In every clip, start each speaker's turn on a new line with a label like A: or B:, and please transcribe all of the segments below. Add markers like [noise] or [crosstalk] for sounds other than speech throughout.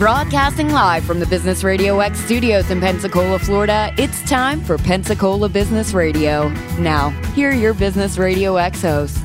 A: Broadcasting live from the Business Radio X studios in Pensacola, Florida, it's time for Pensacola Business Radio. Now, here are your Business Radio X hosts.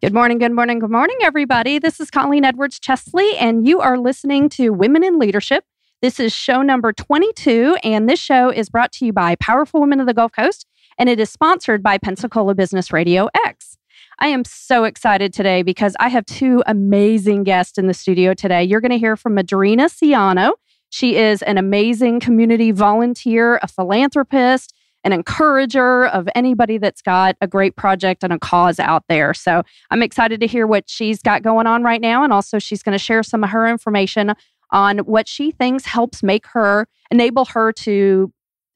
B: Good morning, good morning, good morning, everybody. This is Kolleen Edwards Chesley, and you are listening to Women in Leadership. This is show number 22, and this show is brought to you by Powerful Women of the Gulf Coast, and it is sponsored by Pensacola Business Radio X. I am so excited today because I have two amazing guests in the studio today. You're going to hear from Madrina Ciano. She is an amazing community volunteer, a philanthropist, an encourager of anybody that's got a great project and a cause out there. So I'm excited to hear what she's got going on right now. And also, she's going to share some of her information on what she thinks helps make her enable her to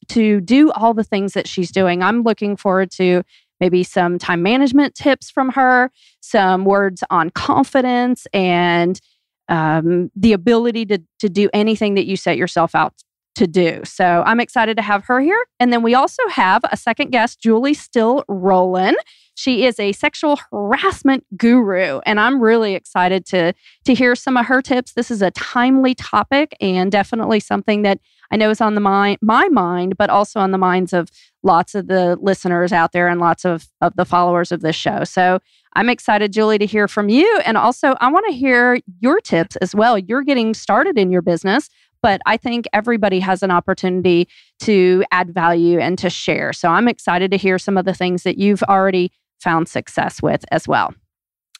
B: to do all the things that she's doing. I'm looking forward to maybe some time management tips from her, some words on confidence and um, the ability to, to do anything that you set yourself out to do. So I'm excited to have her here. And then we also have a second guest, Julie Still Roland. She is a sexual harassment guru, and I'm really excited to to hear some of her tips. This is a timely topic and definitely something that I know on the mind my mind, but also on the minds of lots of the listeners out there and lots of, of the followers of this show. So I'm excited, Julie, to hear from you. And also I want to hear your tips as well. You're getting started in your business but I think everybody has an opportunity to add value and to share. So I'm excited to hear some of the things that you've already found success with as well.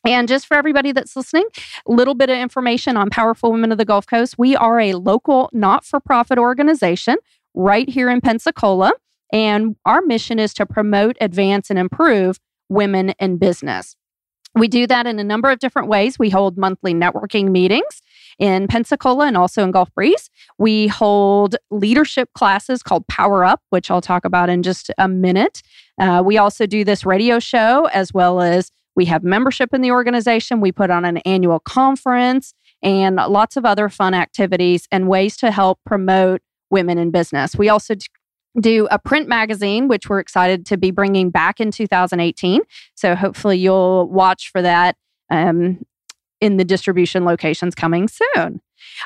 B: And just for everybody that's listening, a little bit of information on Powerful Women of the Gulf Coast. We are a local not for profit organization right here in Pensacola. And our mission is to promote, advance, and improve women in business. We do that in a number of different ways. We hold monthly networking meetings in Pensacola and also in Gulf Breeze. We hold leadership classes called Power Up, which I'll talk about in just a minute. Uh, we also do this radio show as well as we have membership in the organization. We put on an annual conference and lots of other fun activities and ways to help promote women in business. We also do a print magazine, which we're excited to be bringing back in 2018. So hopefully you'll watch for that um, in the distribution locations coming soon.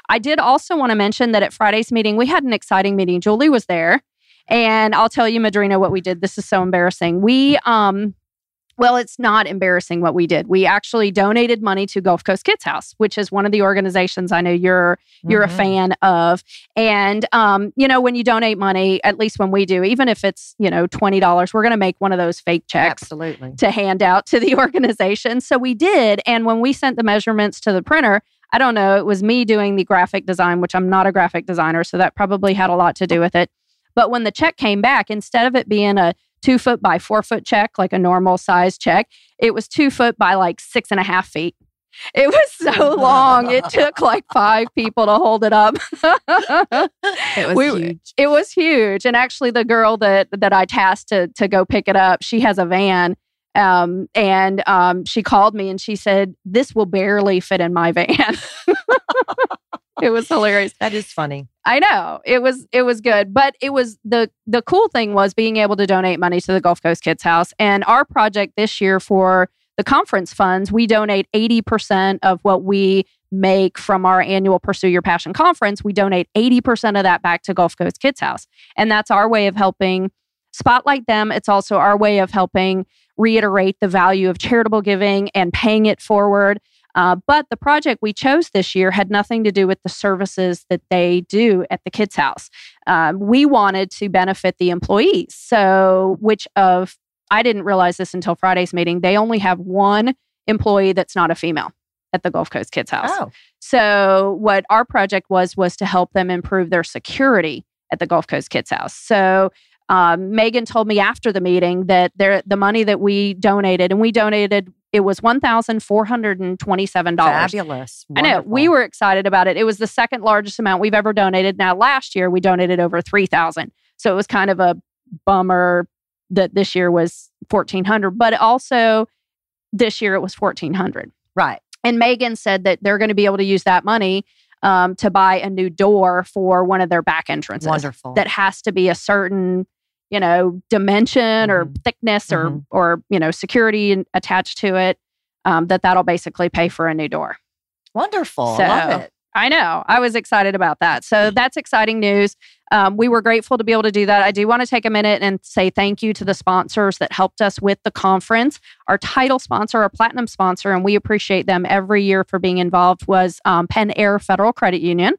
B: I did also want to mention that at Friday's meeting, we had an exciting meeting. Julie was there. And I'll tell you, Madrina, what we did. This is so embarrassing. We um well, it's not embarrassing what we did. We actually donated money to Gulf Coast Kids House, which is one of the organizations I know you're you're mm-hmm. a fan of. And um, you know, when you donate money, at least when we do, even if it's you know twenty dollars, we're going to make one of those fake checks,
C: absolutely,
B: to hand out to the [laughs] organization. So we did, and when we sent the measurements to the printer, I don't know, it was me doing the graphic design, which I'm not a graphic designer, so that probably had a lot to do with it. But when the check came back, instead of it being a two foot by four foot check, like a normal size check. It was two foot by like six and a half feet. It was so [laughs] long. It took like five people to hold it up.
C: it was we, huge.
B: It was huge. And actually the girl that that I tasked to to go pick it up, she has a van. Um, and um, she called me and she said, This will barely fit in my van. [laughs] it was hilarious.
C: That is funny.
B: I know. It was it was good, but it was the the cool thing was being able to donate money to the Gulf Coast Kids House. And our project this year for the conference funds, we donate 80% of what we make from our annual Pursue Your Passion conference. We donate 80% of that back to Gulf Coast Kids House. And that's our way of helping spotlight them. It's also our way of helping reiterate the value of charitable giving and paying it forward. Uh, but the project we chose this year had nothing to do with the services that they do at the kids' house. Uh, we wanted to benefit the employees. So, which of, I didn't realize this until Friday's meeting, they only have one employee that's not a female at the Gulf Coast Kids House.
C: Oh.
B: So, what our project was, was to help them improve their security at the Gulf Coast Kids House. So, um, Megan told me after the meeting that there, the money that we donated, and we donated it was $1,427.
C: Fabulous.
B: Wonderful. I know. We were excited about it. It was the second largest amount we've ever donated. Now, last year we donated over 3000 So it was kind of a bummer that this year was 1400 but also this year it was 1400
C: Right.
B: And Megan said that they're going to be able to use that money um, to buy a new door for one of their back entrances.
C: Wonderful.
B: That has to be a certain you know, dimension mm-hmm. or thickness or mm-hmm. or you know security attached to it, um, that that'll basically pay for a new door.
C: Wonderful.
B: So,
C: Love it.
B: I know. I was excited about that. So that's exciting news. Um, we were grateful to be able to do that. I do want to take a minute and say thank you to the sponsors that helped us with the conference. Our title sponsor, our platinum sponsor, and we appreciate them every year for being involved, was um, Pen Air Federal Credit Union.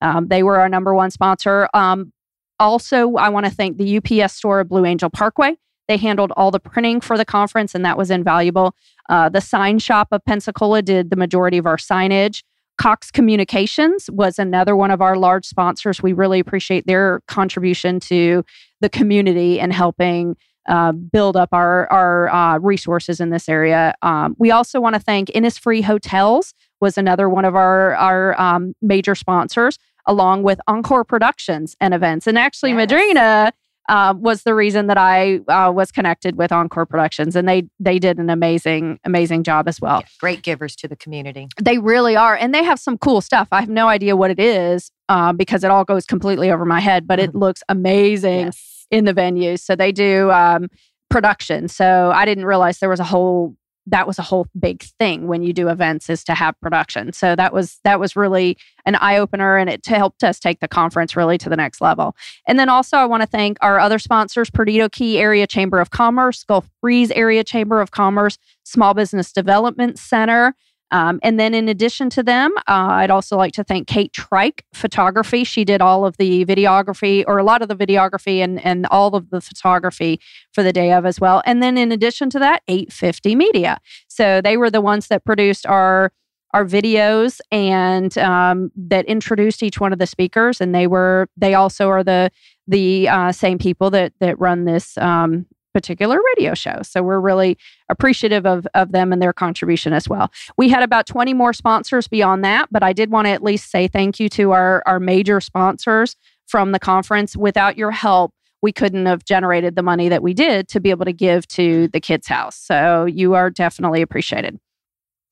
B: Um, they were our number one sponsor. Um, also, I want to thank the UPS store at Blue Angel Parkway. They handled all the printing for the conference, and that was invaluable. Uh, the sign shop of Pensacola did the majority of our signage. Cox Communications was another one of our large sponsors. We really appreciate their contribution to the community and helping uh, build up our our uh, resources in this area. Um, we also want to thank Innisfree Hotels was another one of our our um, major sponsors, along with Encore Productions and events. And actually,
C: Yes.
B: Madrina uh, was the reason that I uh, was connected with Encore Productions, and they they did an amazing amazing job as well.
C: Yeah, great givers to the community.
B: They really are. And they have some cool stuff. I have no idea what it is uh, because it all goes completely over my head, but it looks amazing
C: Yes.
B: in the venues. So they do um, production. So I didn't realize there was a whole that was a whole big thing when you do events is to have production. So that was that was really an eye opener and it helped us take the conference really to the next level. And then also I want to thank our other sponsors, Perdido Key Area Chamber of Commerce, Gulf Breeze Area Chamber of Commerce, Small Business Development Center. Um, and then, in addition to them, uh, I'd also like to thank Kate Trike Photography. She did all of the videography, or a lot of the videography, and and all of the photography for the day of as well. And then, in addition to that, 850 Media. So they were the ones that produced our our videos and um, that introduced each one of the speakers. And they were they also are the the uh, same people that that run this um, particular radio show. So we're really appreciative of, of them and their contribution as well. We had about 20 more sponsors beyond that, but I did want to at least say thank you to our, our major sponsors from the conference. Without your help, we couldn't have generated the money that we did to be able to give to the kids' house. So you are definitely appreciated.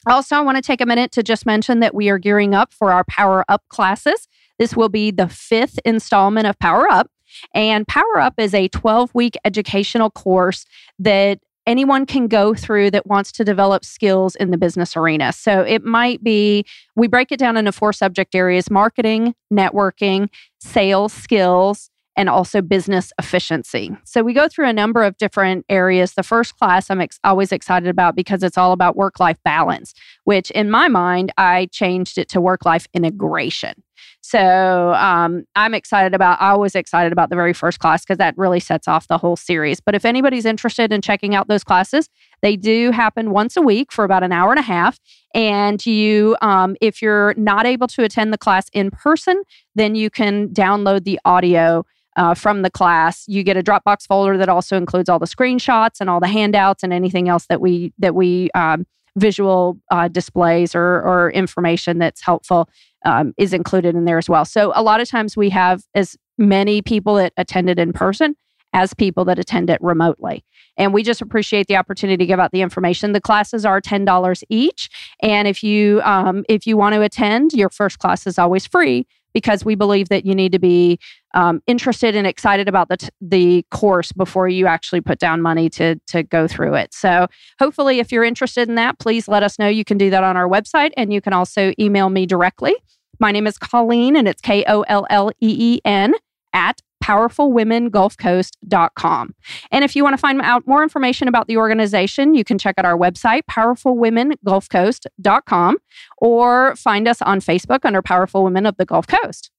B: Also, I want to take a minute to just mention that we are gearing up for our Power Up classes. This will be the fifth installment of Power Up. And Power Up is a 12 week educational course that anyone can go through that wants to develop skills in the business arena. So it might be, we break it down into four subject areas marketing, networking, sales skills, and also business efficiency. So we go through a number of different areas. The first class I'm ex- always excited about because it's all about work life balance, which in my mind, I changed it to work life integration. So um, I'm excited about, I was excited about the very first class because that really sets off the whole series. But if anybody's interested in checking out those classes, they do happen once a week for about an hour and a half. And you, um, if you're not able to attend the class in person, then you can download the audio uh, from the class. You get a Dropbox folder that also includes all the screenshots and all the handouts and anything else that we that we um, visual uh, displays or or information that's helpful um, is included in there as well. So a lot of times we have as many people that attended in person as people that attend it remotely. And we just appreciate the opportunity to give out the information. The classes are ten dollars each, and if you um, if you want to attend, your first class is always free because we believe that you need to be um, interested and excited about the t- the course before you actually put down money to to go through it. So hopefully, if you're interested in that, please let us know. You can do that on our website, and you can also email me directly. My name is Kolleen, and it's K O L L E E N at powerfulwomengulfcoast.com. And if you want to find out more information about the organization, you can check out our website, powerfulwomengulfcoast.com, or find us on Facebook under Powerful Women of the Gulf Coast.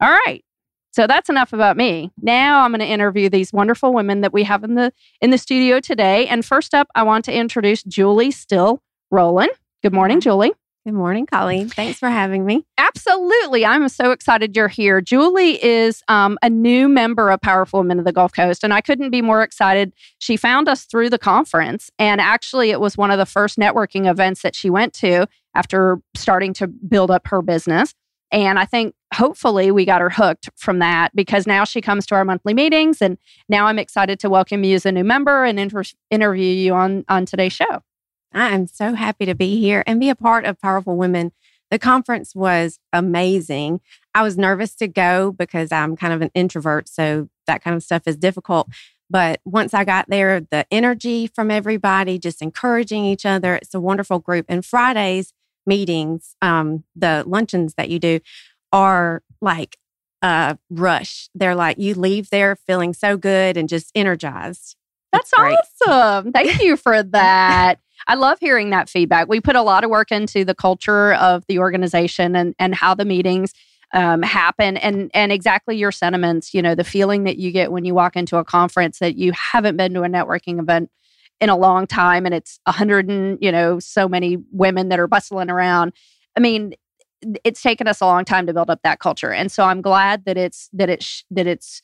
B: All right. So that's enough about me. Now I'm going to interview these wonderful women that we have in the in the studio today. And first up, I want to introduce Julie Still Rowland. Good morning, Julie.
D: Good morning, Kolleen. Thanks for having me.
B: Absolutely. I'm so excited you're here. Julie is um, a new member of Powerful Women of the Gulf Coast, and I couldn't be more excited. She found us through the conference, and actually, it was one of the first networking events that she went to after starting to build up her business. And I think hopefully we got her hooked from that because now she comes to our monthly meetings, and now I'm excited to welcome you as a new member and inter- interview you on on today's show.
D: I am so happy to be here and be a part of Powerful Women. The conference was amazing. I was nervous to go because I'm kind of an introvert, so that kind of stuff is difficult. But once I got there, the energy from everybody, just encouraging each other, it's a wonderful group. And Fridays, meetings, um, the luncheons that you do are like a rush. They're like you leave there feeling so good and just energized.
B: That's awesome. Thank you for [laughs] that. I love hearing that feedback. We put a lot of work into the culture of the organization and and how the meetings um, happen and and exactly your sentiments. You know, the feeling that you get when you walk into a conference that you haven't been to a networking event in a long time, and it's a hundred and you know so many women that are bustling around. I mean, it's taken us a long time to build up that culture, and so I'm glad that it's that it's that it's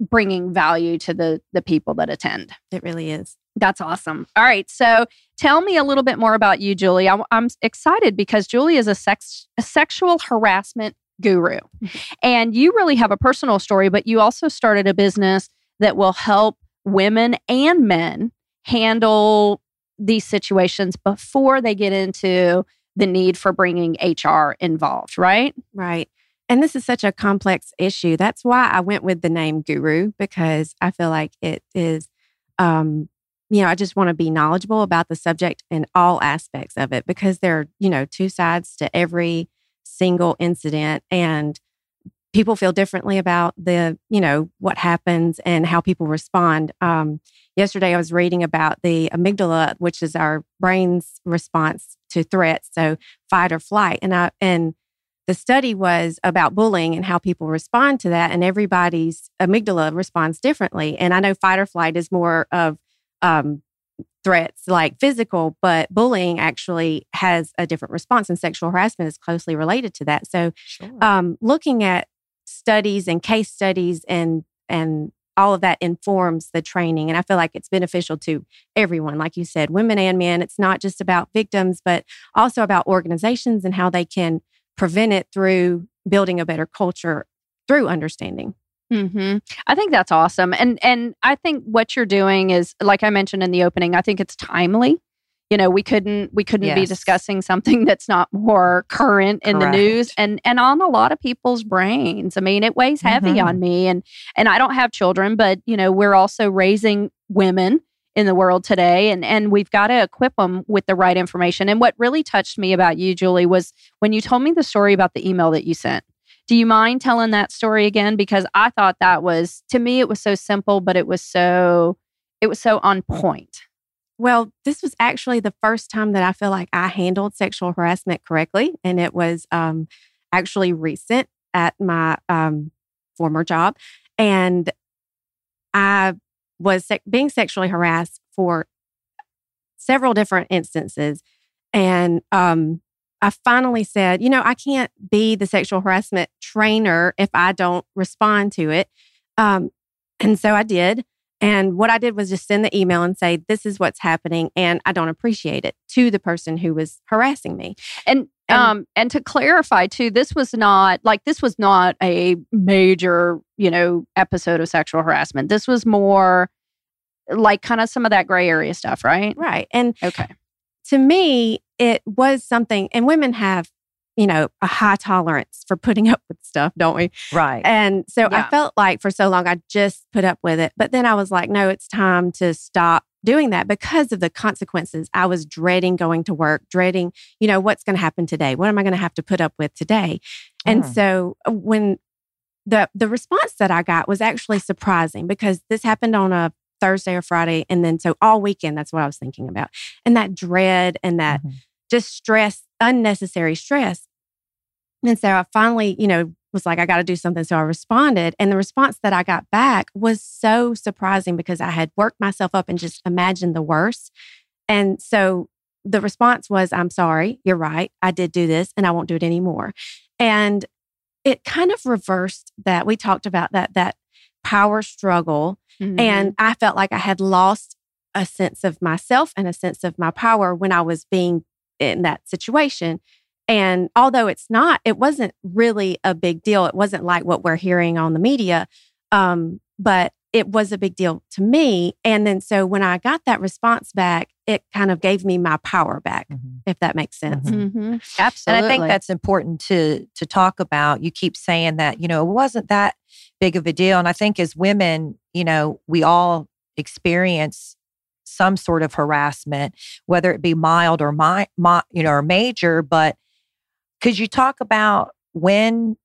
B: bringing value to the the people that attend.
D: It really is.
B: That's awesome. All right. So tell me a little bit more about you, Julie. I'm, I'm excited because Julie is a, sex, a sexual harassment guru. Mm-hmm. And you really have a personal story, but you also started a business that will help women and men handle these situations before they get into the need for bringing HR involved, right?
D: Right. And this is such a complex issue. That's why I went with the name guru because I feel like it is um, you know, I just want to be knowledgeable about the subject in all aspects of it because there are, you know, two sides to every single incident and people feel differently about the, you know, what happens and how people respond. Um, yesterday I was reading about the amygdala, which is our brain's response to threats, so fight or flight. And I and the study was about bullying and how people respond to that and everybody's amygdala responds differently. And I know fight or flight is more of um, threats like physical, but bullying actually has a different response, and sexual harassment is closely related to that. So, sure. um, looking at studies and case studies and and all of that informs the training, and I feel like it's beneficial to everyone, like you said, women and men. It's not just about victims, but also about organizations and how they can prevent it through building a better culture through understanding.
B: Mm-hmm. I think that's awesome, and and I think what you're doing is, like I mentioned in the opening, I think it's timely. You know, we couldn't we couldn't yes. be discussing something [laughs] that's not more current in Correct. the news and and on a lot of people's brains. I mean, it weighs heavy mm-hmm. on me, and and I don't have children, but you know, we're also raising women in the world today and and we've got to equip them with the right information and what really touched me about you julie was when you told me the story about the email that you sent do you mind telling that story again? Because I thought that was, to me, it was so simple, but it was so, it was so on point.
D: Well, this was actually the first time that I feel like I handled sexual harassment correctly. And it was um, actually recent at my um, former job. And I was being sexually harassed for several different instances. And um, I finally said, you know, I can't be the sexual harassment trainer if I don't respond to it. Um, and so I did. And what I did was just send the email and say, this is what's happening and I don't appreciate it to the person who was harassing me.
B: And and, um, and to clarify too, this was not like this was not a major, you know, episode of sexual harassment. This was more like kind of some of that gray area stuff, right?
D: Right. And
B: okay.
D: To me, it was something, and women have, you know, a high tolerance for putting [laughs] up with stuff, don't we?
C: Right.
D: And so yeah. I felt like for so long I just put up with it. But then I was like, no, it's time to stop doing that because of the consequences. I was dreading going to work, dreading, you know, what's going to happen today? What am I going to have to put up with today? And mm. so uh, when the the response that I got was actually surprising because this happened on a Thursday or Friday. And then so all weekend, that's what I was thinking about. And that dread and that mm-hmm. just stress, unnecessary stress. And so I finally, you know, was like, I got to do something. So I responded. And the response that I got back was so surprising because I had worked myself up and just imagined the worst. And so the response was, I'm sorry, you're right. I did do this and I won't do it anymore. And it kind of reversed that. We talked about that, that power struggle Mm-hmm. And I felt like I had lost a sense of myself and a sense of my power when I was being in that situation. And although it's not, it wasn't really a big deal. It wasn't like what we're hearing on the media. Um, but it was a big deal to me. And then so when I got that response back, it kind of gave me my power back, mm-hmm. if that makes sense.
B: Mm-hmm. mm-hmm.
C: Absolutely. And I think that's important to to talk about. You keep saying that, you know, it wasn't that big of a deal. And I think as women, you know, we all experience some sort of harassment, whether it be mild or my, my you know, or major. But could you talk about when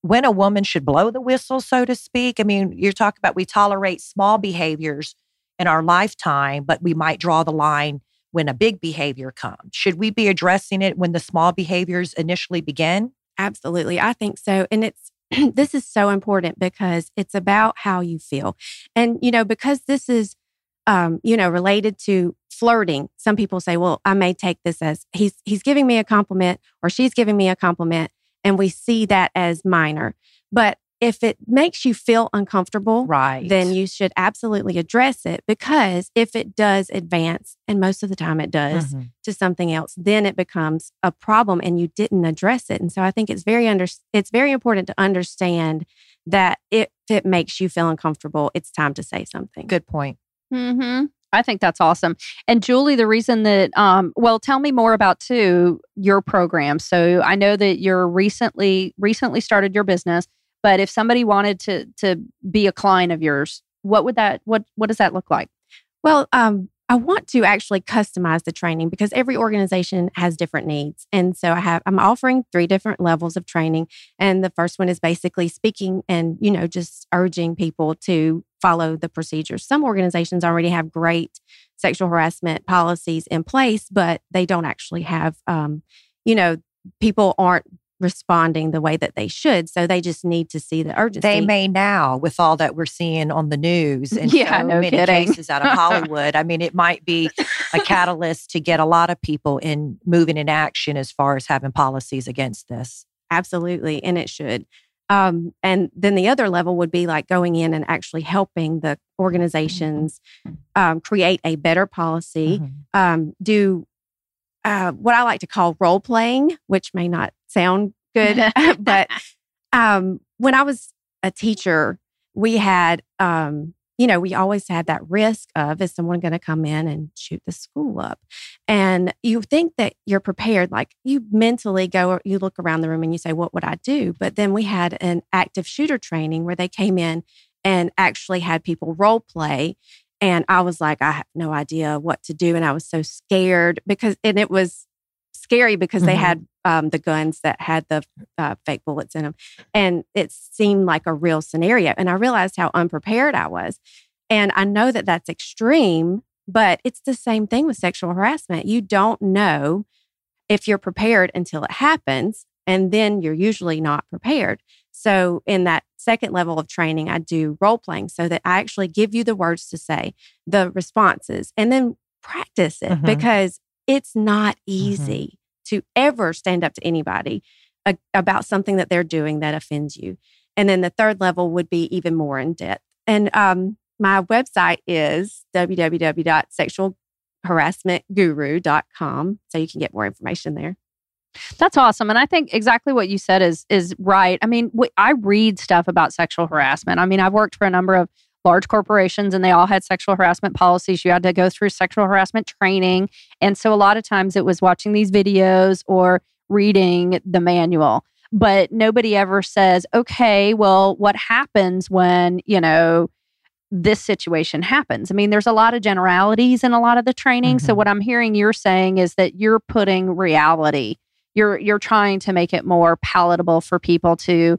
C: when a woman should blow the whistle, so to speak? I mean, you're talking about we tolerate small behaviors in our lifetime, but we might draw the line when a big behavior comes. Should we be addressing it when the small behaviors initially begin?
D: Absolutely. I think so. And it's [clears throat] this is so important because it's about how you feel. And, you know, because this is, um, you know, related to flirting, some people say, well, I may take this as he's, he's giving me a compliment or she's giving me a compliment. And we see that as minor. But if it makes you feel uncomfortable,
C: right.
D: then you should absolutely address it because if it does advance, and most of the time it does, mm-hmm. to something else, then it becomes a problem and you didn't address it. And so I think it's very under it's very important to understand that if it makes you feel uncomfortable, it's time to say something.
C: Good point.
B: Mm-hmm. I think that's awesome. And Julie, the reason that, um, well, tell me more about too your program. So I know that you're recently recently started your business. But if somebody wanted to to be a client of yours, what would that what what does that look like?
D: Well, um, I want to actually customize the training because every organization has different needs. And so I have I'm offering three different levels of training. And the first one is basically speaking and, you know, just urging people to follow the procedures. Some organizations already have great sexual harassment policies in place, but they don't actually have um, you know, people aren't responding the way that they should. So they just need to see the urgency.
C: They may now, with all that we're seeing on the news [laughs] and yeah, so no many kidding. cases out of [laughs] Hollywood. I mean, it might be a catalyst to get a lot of people in moving in action as far as having policies against this.
D: Absolutely, and it should. Um, and then the other level would be like going in and actually helping the organizations um, create a better policy, mm-hmm. um, do uh, what I like to call role playing, which may not sound good, [laughs] [laughs] but um, when I was a teacher, we had, um, you know, we always had that risk of is someone going to come in and shoot the school up? And you think that you're prepared, like you mentally go, you look around the room and you say, what would I do? But then we had an active shooter training where they came in and actually had people role play and I was like, I have no idea what to do. And I was so scared because, and it was scary because mm-hmm. they had um, the guns that had the uh, fake bullets in them. And it seemed like a real scenario. And I realized how unprepared I was. And I know that that's extreme, but it's the same thing with sexual harassment. You don't know if you're prepared until it happens. And then you're usually not prepared. So, in that second level of training, I do role playing so that I actually give you the words to say, the responses, and then practice it mm-hmm. because it's not mm-hmm. easy mm-hmm. to ever stand up to anybody about something that they're doing that offends you. And then the third level would be even more in depth. And um, my website is www.sexualharassmentguru.com. So you can get more information there.
B: That's awesome, and I think exactly what you said is is right. I mean, I read stuff about sexual harassment. I mean, I've worked for a number of large corporations, and they all had sexual harassment policies. You had to go through sexual harassment training, and so a lot of times it was watching these videos or reading the manual. But nobody ever says, "Okay, well, what happens when you know?" this situation happens. I mean, there's a lot of generalities in a lot of the training. Mm-hmm. So, what I'm hearing you're saying is that you're putting reality you're you're trying to make it more palatable for people to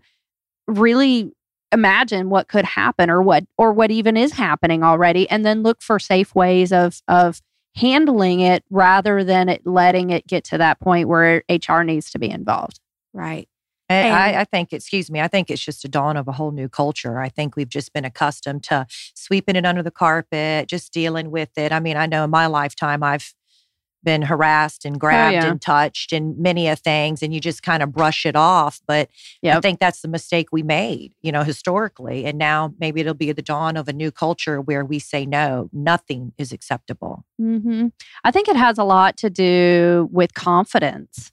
B: really imagine what could happen or what or what even is happening already and then look for safe ways of of handling it rather than it letting it get to that point where HR needs to be involved.
D: Right.
C: And I, I, think, excuse me, I think it's just a dawn of a whole new culture. I think we've just been accustomed to sweeping it under the carpet, just dealing with it. I mean, I know in my lifetime, I've been harassed and oh, grabbed oh, yeah. and touched and many of things and you just kind of brush it off but yep. i think that's the mistake we made you know historically and now maybe it'll be the dawn of a new culture where we say no nothing is acceptable
B: mm-hmm. i think it has a lot to do with confidence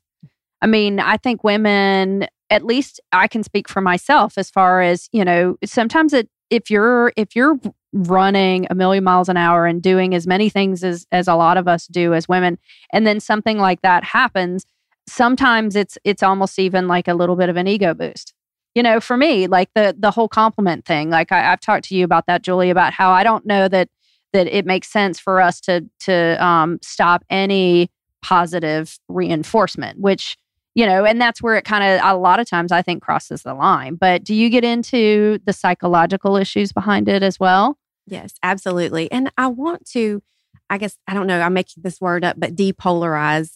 B: i mean i think women at least i can speak for myself as far as you know sometimes it if you're if you're running a million miles an hour and doing as many things as as a lot of us do as women and then something like that happens sometimes it's it's almost even like a little bit of an ego boost. You know for me like the the whole compliment thing like I, i've talked to you about that julie about how i don't know that that it makes sense for us to to um, stop any positive reinforcement, which you know, and that's where it kind of a lot of times I think crosses the line. But do you get into the psychological issues behind it as well?
D: Yes, absolutely. And I want to, I guess, I don't know, I'm making this word up, but depolarize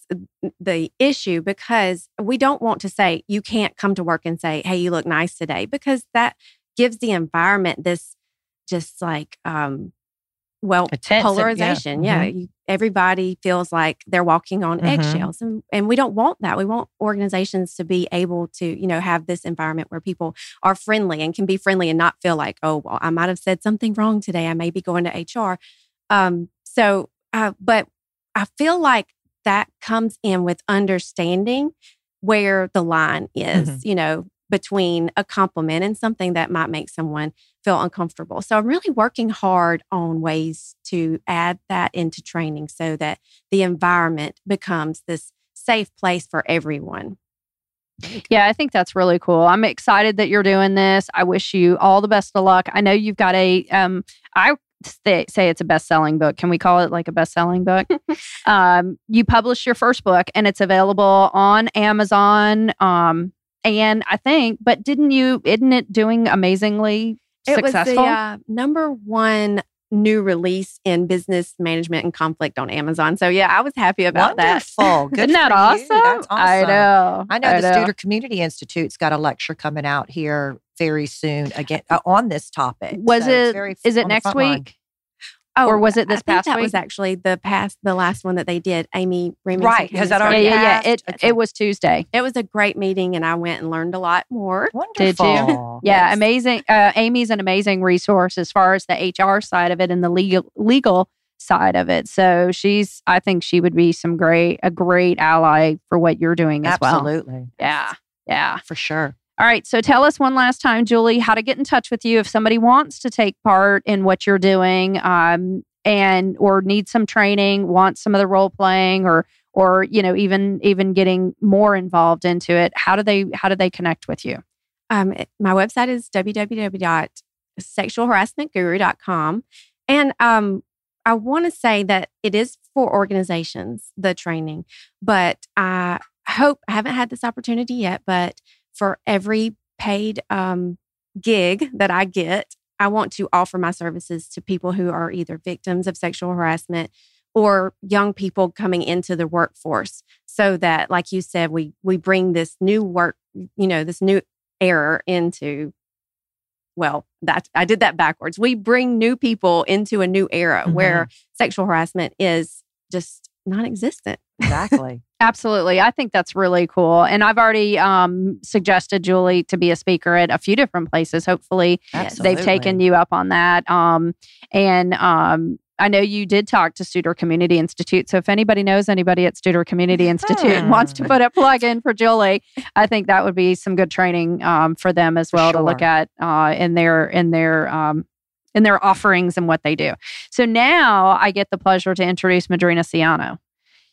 D: the issue because we don't want to say, you can't come to work and say, hey, you look nice today, because that gives the environment this just like, um, well, polarization.
C: yeah.
D: Yeah.
C: Mhm.
D: You, everybody feels like they're walking on
C: Mhm.
D: eggshells. And, and we don't want that. We want organizations to be able to, you know, have this environment where people are friendly and can be friendly and not feel like, oh, well, I might have said something wrong today. I may be going to HR. Um, so, uh, but I feel like that comes in with understanding where the line is,
C: Mhm.
D: you know, between a compliment and something that might make someone feel uncomfortable. So I'm really working hard on ways to add that into training so that the environment becomes this safe place for everyone.
B: Yeah, I think that's really cool. I'm excited that you're doing this. I wish you all the best of luck. I know you've got a um I say, say it's a best-selling book. Can we call it like a best-selling book? [laughs] um you published your first book and it's available on Amazon um and I think but didn't you isn't it doing amazingly
D: It
B: successful?
D: was the uh, number one new release in business management and conflict on Amazon. So yeah, I was happy about that.
C: Wonderful. [laughs] Good
B: Isn't that awesome?
C: That's awesome.
B: I know.
C: I know the Studer Community Institute's got a lecture coming out here very soon again uh, on this topic.
B: Was
C: So it's
B: it
C: very
B: is it next
C: week? line.
B: Week? Or was it
D: I
B: this
D: think
B: past
D: that
B: week?
D: was actually the past, the last one that they did. Amy Remington
C: Right. Has that already
D: started
B: yeah,
D: it.
B: yeah. It?
C: Okay.
B: it was Tuesday.
D: It was a great meeting, and I went and learned a lot more.
B: Did you?
C: Wonderful. [laughs]
B: Yeah,
D: Yes.
B: amazing. Uh, Amy's an amazing resource as far as the HR side of it and the legal legal side of it. So she's, I think she would be some great, a great ally for what you're doing as well.
C: Absolutely.
B: Yeah, yeah.
C: For sure.
B: All right. So tell us one last time, Julie, how to get in touch with you if somebody wants to take part in what you're doing, um, and or needs some training, wants some of the role playing, or or you know even even getting more involved into it. How do they how do they connect with you?
D: Um, my website is www.sexualharassmentguru.com. And um, I want to say that it is for organizations, the training, but I hope I haven't had this opportunity yet, but for every paid um, gig that I get, I want to offer my services to people who are either victims of sexual harassment or young people coming into the workforce so that like you said we we bring this new work you know this new era into well that i did that backwards. We bring new people into a new era where sexual harassment is just non-existent
C: Exactly. [laughs]
B: Absolutely. I think that's really cool. And I've already um, suggested Julie to be a speaker at a few different places. Hopefully,
C: Absolutely.
B: they've taken you up on that. Um, and um, I know you did talk to Studer Community Institute. So if anybody knows anybody at Studer Community Institute and wants to
C: Hmm.
B: put a plug in for Julie, I think that would be some good training um, for them as well to look at uh, in their in their um, in their offerings and what they do. So now I get the pleasure to introduce Madrina Ciano.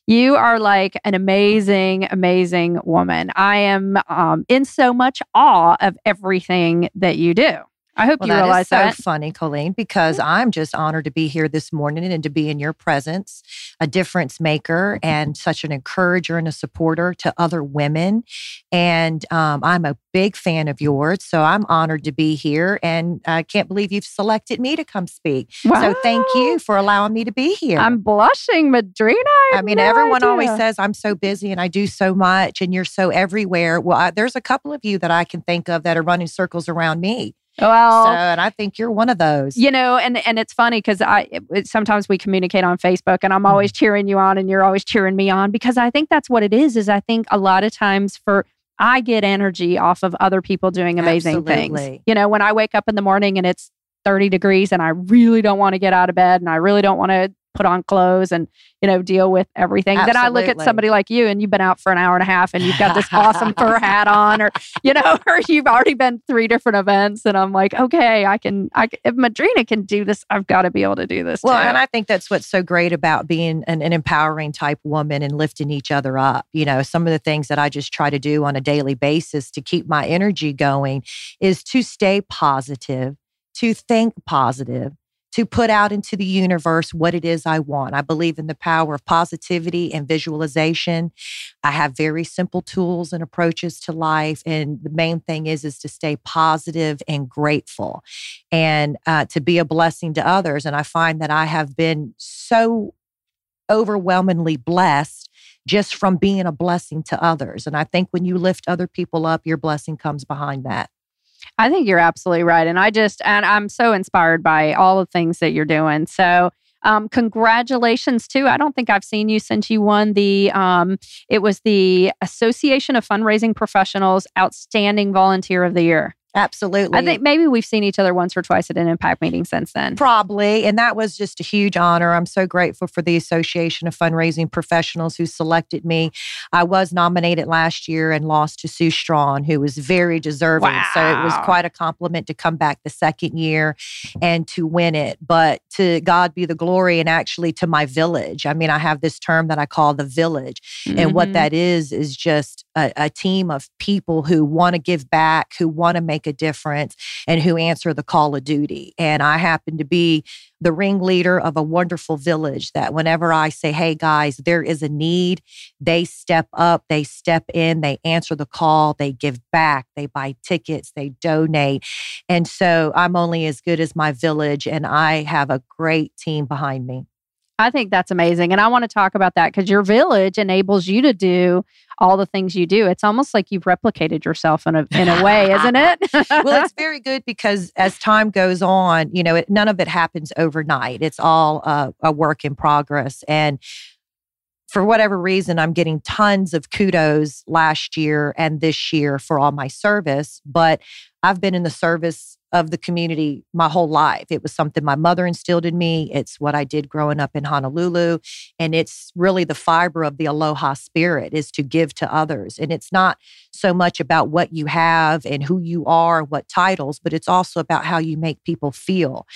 B: You are like an amazing, amazing woman. I am um, in so much awe of everything that you do. I hope
C: Well,
B: you
C: that is
B: realize
C: so
B: that.
C: funny, Kolleen, because I'm just honored to be here this morning and to be in your presence, a difference maker and such an encourager and a supporter to other women. And um, I'm a big fan of yours. So I'm honored to be here. And I can't believe you've selected me to come speak. So thank you for allowing me to be here.
B: I'm blushing, Madrina. I,
C: I mean,
B: no
C: everyone always says I'm so busy and I do so much and you're so everywhere. Well, I, there's a couple of you that I can think of that are running circles around me.
B: Well,
C: so, and I think you're one of those.
B: you know, and and it's funny because I it- sometimes we communicate on Facebook, and I'm
C: Mm-hmm.
B: always cheering you on, and you're always cheering me on because I think that's what it is. Is I think a lot of times for I get energy off of other people doing amazing things. You know, when I wake up in the morning and it's 30 degrees and I really don't want to get out of bed and I really don't want to put on clothes and you know deal with everything then i look at somebody like you and you've been out for an hour and a half and you've got this awesome fur [laughs] hat on or you know [laughs] or you've already been three different events and i'm like okay i can i if madrina can do this i've got to be able to do this
C: Well,
B: too.
C: and I think that's what's so great about being an, an empowering type woman and lifting each other up. You know, some of the things that I just try to do on a daily basis to keep my energy going is to stay positive, to think positive, to put out into the universe what it is I want. I believe in the power of positivity and visualization. I have very simple tools and approaches to life. And the main thing is, is to stay positive and grateful and uh, to be a blessing to others. And I find that I have been so overwhelmingly blessed just from being a blessing to others. And I think when you lift other people up, your blessing comes behind that.
B: I think you're absolutely right. And I just, and I'm so inspired by all the things that you're doing. So, um, congratulations too. I don't think I've seen you since you won the, um, it was the Association of Fundraising Professionals Outstanding Volunteer of the Year.
C: Absolutely.
B: I think maybe we've seen each other once or twice at an impact meeting since then.
C: Probably. And that was just a huge honor. I'm so grateful for the Association of Fundraising Professionals who selected me. I was nominated last year and lost to Sue Straughn, who was very deserving.
B: Wow.
C: So it was quite a compliment to come back the second year and to win it. But to God be the glory and actually to my village. I mean, I have this term that I call the village. And what
B: Mhm.
C: that is, is just a, a team of people who want to give back, who want to make a difference, and who answer the call of duty. And I happen to be the ringleader of a wonderful village that whenever I say, hey guys, there is a need, they step up, they step in, they answer the call, they give back, they buy tickets, they donate. And so I'm only as good as my village, and I have a great team behind me.
B: I think that's amazing. And I want to talk about that because your village enables you to do all the things you do. It's almost like you've replicated yourself in a in a way, isn't [laughs] it?
C: well, it's [laughs] very good because as time goes on, you know, it, none of it happens overnight. It's all uh, a work in progress. And for whatever reason, I'm getting tons of kudos last year and this year for all my service. But I've been in the service of the community my whole life. It was something my mother instilled in me. It's what I did growing up in Honolulu. And it's really the fiber of the aloha spirit is to give to others. And it's not so much about what you have and who you are, what titles, but it's also about how you make people feel.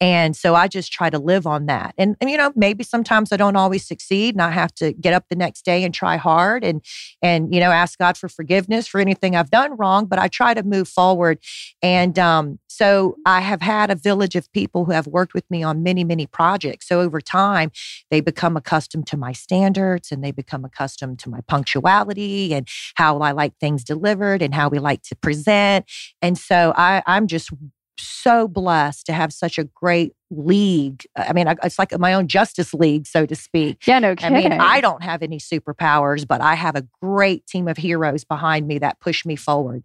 C: And so I just try to live on that. And, and you know, maybe sometimes I don't always succeed and I have to get up the next day and try hard and and you know ask God for forgiveness for anything I've done wrong, but I try to move forward. And um, so I have had a village of people who have worked with me on many, many projects. So over time, they become accustomed to my standards and they become accustomed to my punctuality and how I like things delivered and how we like to present. And so I, I'm just so blessed to have such a great league. I mean, it's like my own justice league, so to speak.
B: yeah, no kidding.
C: I mean, I don't have any superpowers, but I have a great team of heroes behind me that push me forward.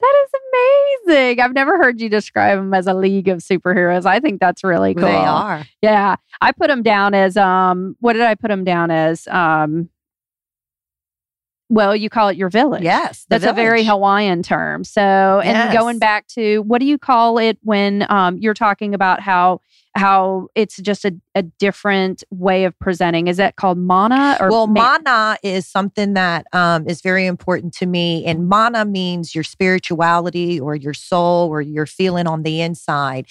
B: That is amazing. I've never heard you describe them as a league of superheroes. I think that's really cool.
C: They are.
B: Yeah, I put them down as um. What did I put them down as? Um. Well, you call it your village.
C: Yes.
B: That's a very. Hawaiian term. So, and
C: Yes.
B: going back to what do you call it when um, you're talking about how how it's just a, a different way of presenting? Is that called mana or
C: well,
B: ma-
C: mana is something that um, is very important to me. And mana means your spirituality or your soul or your feeling on the inside.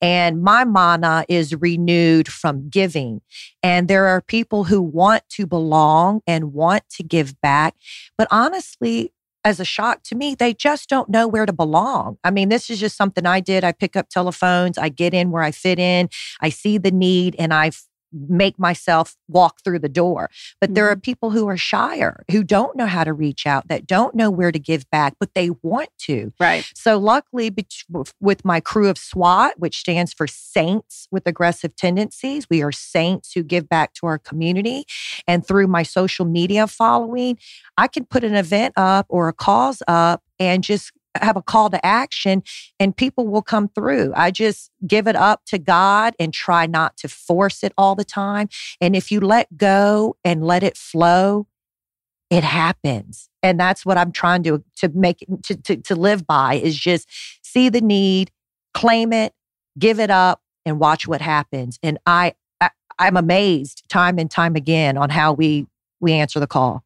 C: And my mana is renewed from giving. And there are people who want to belong and want to give back. But honestly, as a shock to me, they just don't know where to belong. I mean, this is just something I did. I pick up telephones, I get in where I fit in, I see the need, and I make myself walk through the door. But there are mm-hmm. people who are shyer, who don't know how to reach out, that don't know where to give back, but they want to.
B: right?
C: So, luckily, with my crew of SWAT, which stands for Saints with Aggressive Tendencies, we are saints who give back to our community. And through my social media following, I can put an event up or a cause up and just have a call to action and people will come through. I just give it up to God and try not to force it all the time. And if you let go and let it flow, it happens. And that's what I'm trying to to make to, to to live by is just see the need, claim it, give it up, and watch what happens. And I, I I'm amazed time and time again on how we we answer the call.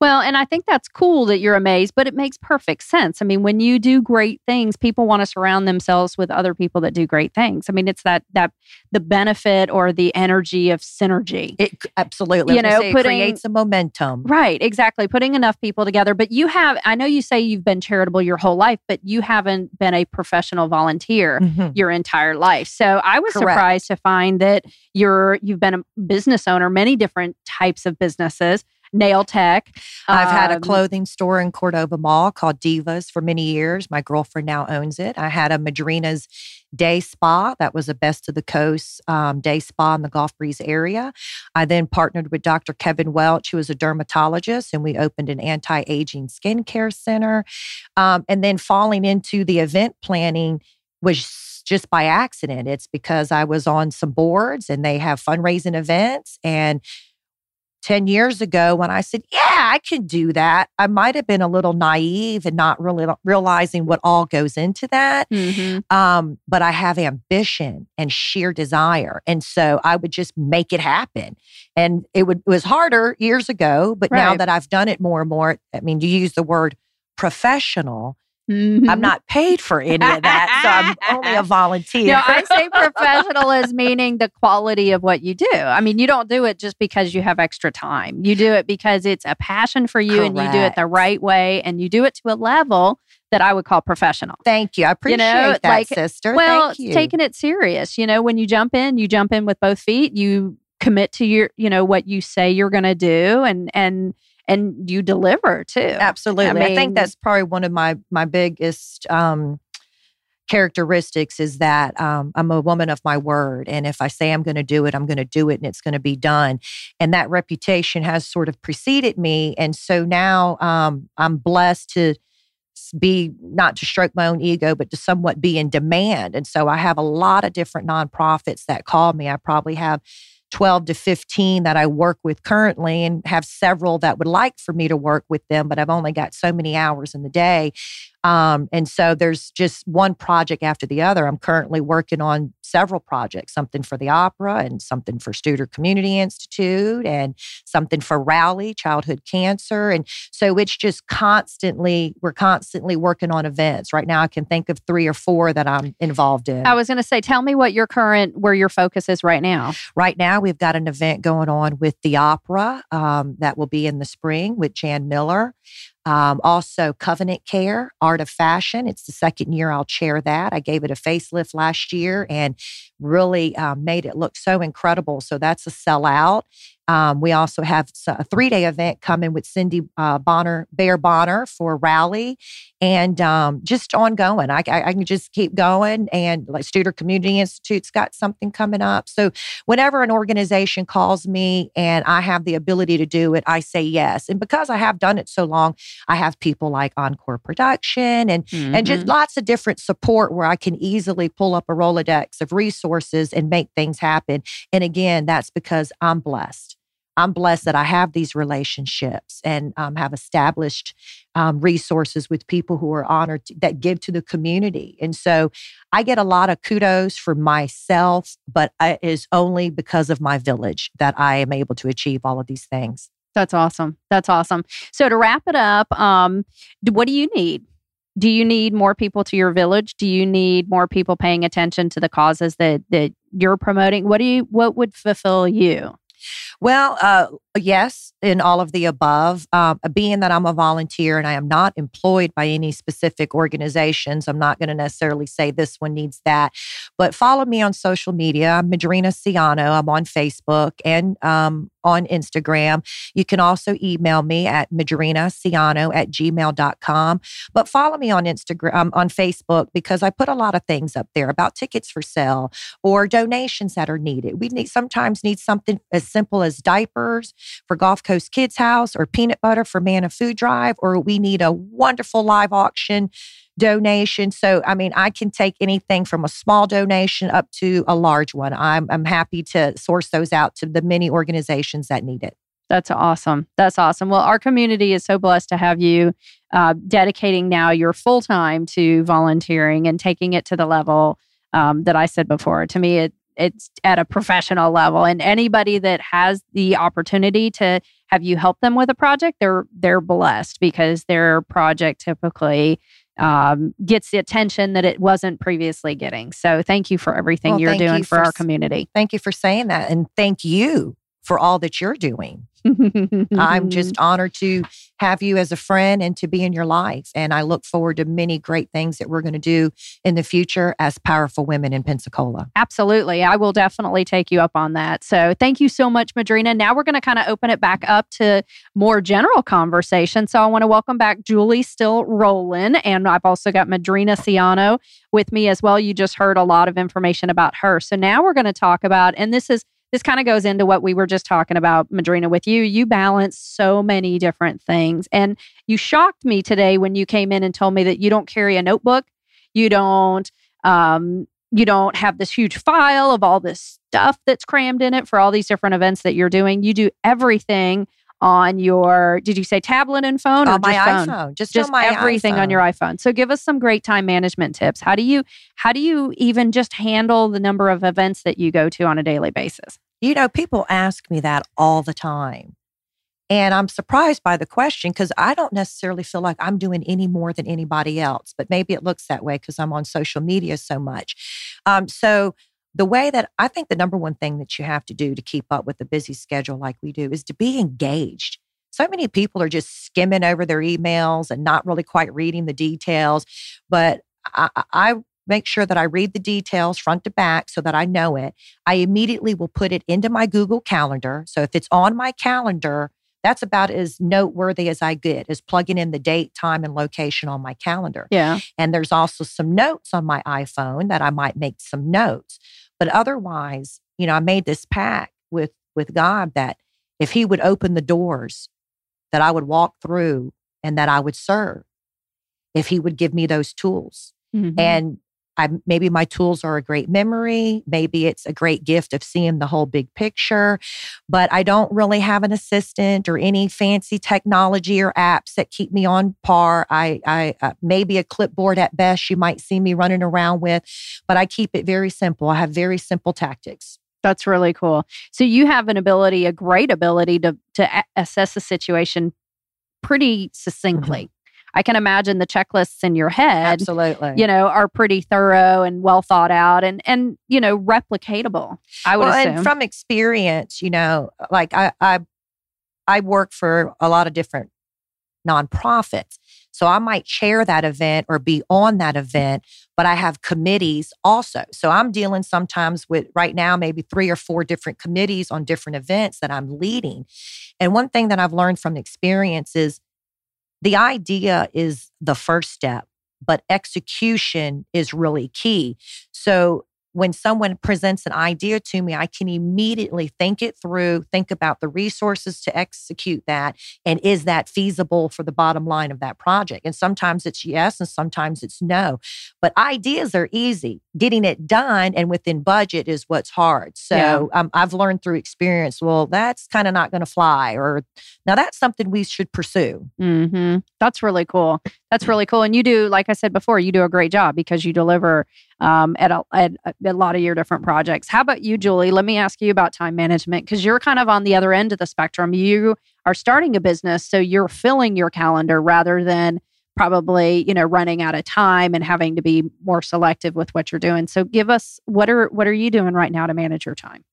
B: Well, and I think that's cool that you're amazed, but it makes perfect sense. I mean, when you do great things, people want to surround themselves with other people that do great things. I mean, it's that that the benefit or the energy of synergy.
C: It absolutely,
B: You know,
C: it
B: putting-
C: creates a momentum.
B: Right, exactly. Putting enough people together. But you have, I know you say you've been charitable your whole life, but you haven't been a professional volunteer
C: Mhm.
B: your entire life. So I was
C: Correct.
B: surprised to find that you're you've been a business owner, many different types of businesses, nail tech.
C: I've had a
B: um,
C: clothing store in Cordova Mall called Divas for many years. My girlfriend now owns it. I had a Madrina's Day Spa that was a best of the coast um, day spa in the Gulf Breeze area. I then partnered with Dr. Kevin Welch, who is a dermatologist, and we opened an anti aging skincare center. Um, and then falling into the event planning was just by accident. It's because I was on some boards and they have fundraising events and 10 years ago when I said, Yeah, I can do that, I might have been a little naive and not really realizing what all goes into that.
B: mhm.
C: Um, but I have ambition and sheer desire. And so I would just make it happen. And it would it was harder years ago, but now that I've done it more and more, I mean, you use the word professional. I'm
B: Mhm.
C: not paid for any of that. so I'm only a volunteer.
B: No, I say [laughs] professional as meaning the quality of what you do. I mean, you don't do it just because you have extra time. You do it because it's a passion for you and you do it the right way and you do it to a level that I would call professional.
C: Thank you. I appreciate
B: know,
C: that,
B: like,
C: sister.
B: Well,
C: Thank you.
B: taking it serious. You know, when you jump in, you jump in with both feet. You commit to your, you know, what you say you're going to do and and and you deliver too.
C: Absolutely. I,
B: mean-
C: think that's probably one of my my biggest um, characteristics is that um, I'm a woman of my word, and if I say I'm going to do it, I'm going to do it, and it's going to be done. And that reputation has sort of preceded me, and so now um, I'm blessed to be not to stroke my own ego, but to somewhat be in demand. And so I have a lot of different nonprofits that call me. I probably have 12 to 15 that I work with currently and have several that would like for me to work with them, but I've only got so many hours in the day. Um, and so there's just one project after the other. I'm currently working on several projects, something for the opera and something for Studer Community Institute and something for Rally, childhood cancer. And so it's just constantly, we're constantly working on events. Right now I can think of three or four that I'm involved in.
B: I was going to say, tell me what your current, where your focus is right now.
C: Right now, we've got an event going on with the opera um, that will be in the spring with Jan Miller. Um, also, Covenant Care, Art of Fashion. It's the second year I'll chair that. I gave it a facelift last year and really um, made it look so incredible. So that's a sellout. Um, we also have a three day event coming with Cindy uh, Bonner, Bear Bonner for Rally and um, just ongoing. I, I, I can just keep going. And like Studer Community Institute's got something coming up. So whenever an organization calls me and I have the ability to do it, I say yes. And because I have done it so long, I have people like Encore Production and and
B: Mm-hmm.
C: just lots of different support where I can easily pull up a Rolodex of resources and make things happen. And again, that's because I'm blessed. I'm blessed that I have these relationships and um, have established um, resources with people who are honored to, that give to the community. And so I get a lot of kudos for myself, but it is only because of my village that I am able to achieve all of these things.
B: That's awesome. That's awesome. So to wrap it up, um, what do you need? Do you need more people to your village? Do you need more people paying attention to the causes that that you're promoting? What do you what would fulfill you?
C: Well, uh, yes, in all of the above. Um, being that I'm a volunteer and I am not employed by any specific organizations, I'm not going to necessarily say this one needs that. But follow me on social media. I'm Madrina Ciano. I'm on Facebook and um, on Instagram. You can also email me at madrinaciano at gmail.com. But follow me on Instagram, um, on Facebook, because I put a lot of things up there about tickets for sale or donations that are needed. We need sometimes need something as simple as diapers for Gulf Coast Kids House or peanut butter for Manna Food Drive, or we need a wonderful live auction donation. So, I mean, I can take anything from a small donation up to a large one. I'm, I'm happy to source those out to the many organizations that need it.
B: That's awesome. That's awesome. Well, our community is so blessed to have you uh, dedicating now your full time to volunteering and taking it to the level um, that I said before. To me, it it's at a professional level, and anybody that has the opportunity to have you help them with a project, they're they're blessed because their project typically um, gets the attention that it wasn't previously getting. So thank you for everything
C: Well,
B: you're doing
C: you
B: for,
C: for
B: our community.
C: Thank you for saying that. And thank you for all that you're doing. I'm just [laughs] honored to have you as a friend and to be in your life. And I look forward to many great things that we're going to do in the future as powerful women in Pensacola.
B: Absolutely. I will definitely take you up on that. So thank you so much, Madrina. Now we're going to kind of open it back up to more general conversation. So I want to welcome back Julie Still Rowland. And I've also got Madrina Ciano with me as well. You just heard a lot of information about her. So now we're going to talk about, and this is this kind of goes into what we were just talking about, Madrina, with you. You balance so many different things. And you shocked me today when you came in and told me that you don't carry a notebook. You don't um, you don't have this huge file of all this stuff that's crammed in it for all these different events that you're doing. You do everything on your, did you say tablet and phone or
C: on my
B: phone?
C: iPhone, just,
B: Just
C: on my
B: everything on your iPhone. So give us some great time management tips. How do you how do you even just handle the number of events that you go to on a daily basis?
C: You know, people ask me that all the time. And I'm surprised by the question because I don't necessarily feel like I'm doing any more than anybody else, but maybe it looks that way because I'm on social media so much. Um, so, the way that I think the number one thing that you have to do to keep up with a busy schedule like we do is to be engaged. So many people are just skimming over their emails and not really quite reading the details. But I, I- I make sure that I read the details front to back so that I know it. I immediately will put it into my Google Calendar. So if it's on my calendar, that's about as noteworthy as I get, is plugging in the date, time, and location on my calendar.
B: Yeah.
C: And there's also some notes on my iPhone that I might make some notes. But otherwise, you know, I made this pact with with God that if He would open the doors, that I would walk through and that I would serve. If He would give me those tools.
B: Mhm.
C: And I maybe my tools are a great memory. Maybe it's a great gift of seeing the whole big picture, but I don't really have an assistant or any fancy technology or apps that keep me on par. I, I uh, maybe a clipboard at best you might see me running around with, but I keep it very simple. I have very simple tactics.
B: That's really cool. So you have an ability, a great ability to to assess a situation pretty succinctly. I can imagine the checklists in your head,
C: Absolutely.
B: you know, are pretty thorough and well thought out and and you know, replicatable. I would
C: well,
B: assume.
C: and from experience, you know, like I, I, I work for a lot of different nonprofits. So I might chair that event or be on that event, but I have committees also. So I'm dealing sometimes with right now, maybe three or four different committees on different events that I'm leading. And one thing that I've learned from experience is the idea is the first step, but execution is really key. So when someone presents an idea to me, I can immediately think it through, think about the resources to execute that. And is that feasible for the bottom line of that project? And sometimes it's yes, and sometimes it's no. But ideas are easy. Getting it done and within budget is what's hard. So
B: Yeah.
C: um, I've learned through experience, well, that's kind of not going to fly. Or now that's something we should pursue.
B: hmm That's really cool. That's really cool. And you do, like I said before, you do a great job because you deliver um, at, a, at a lot of your different projects. How about you, Julie? Let me ask you about time management because you're kind of on the other end of the spectrum. You are starting a business, so you're filling your calendar rather than probably you know running out of time and having to be more selective with what you're doing. So give us what are what are you doing right now to manage your time?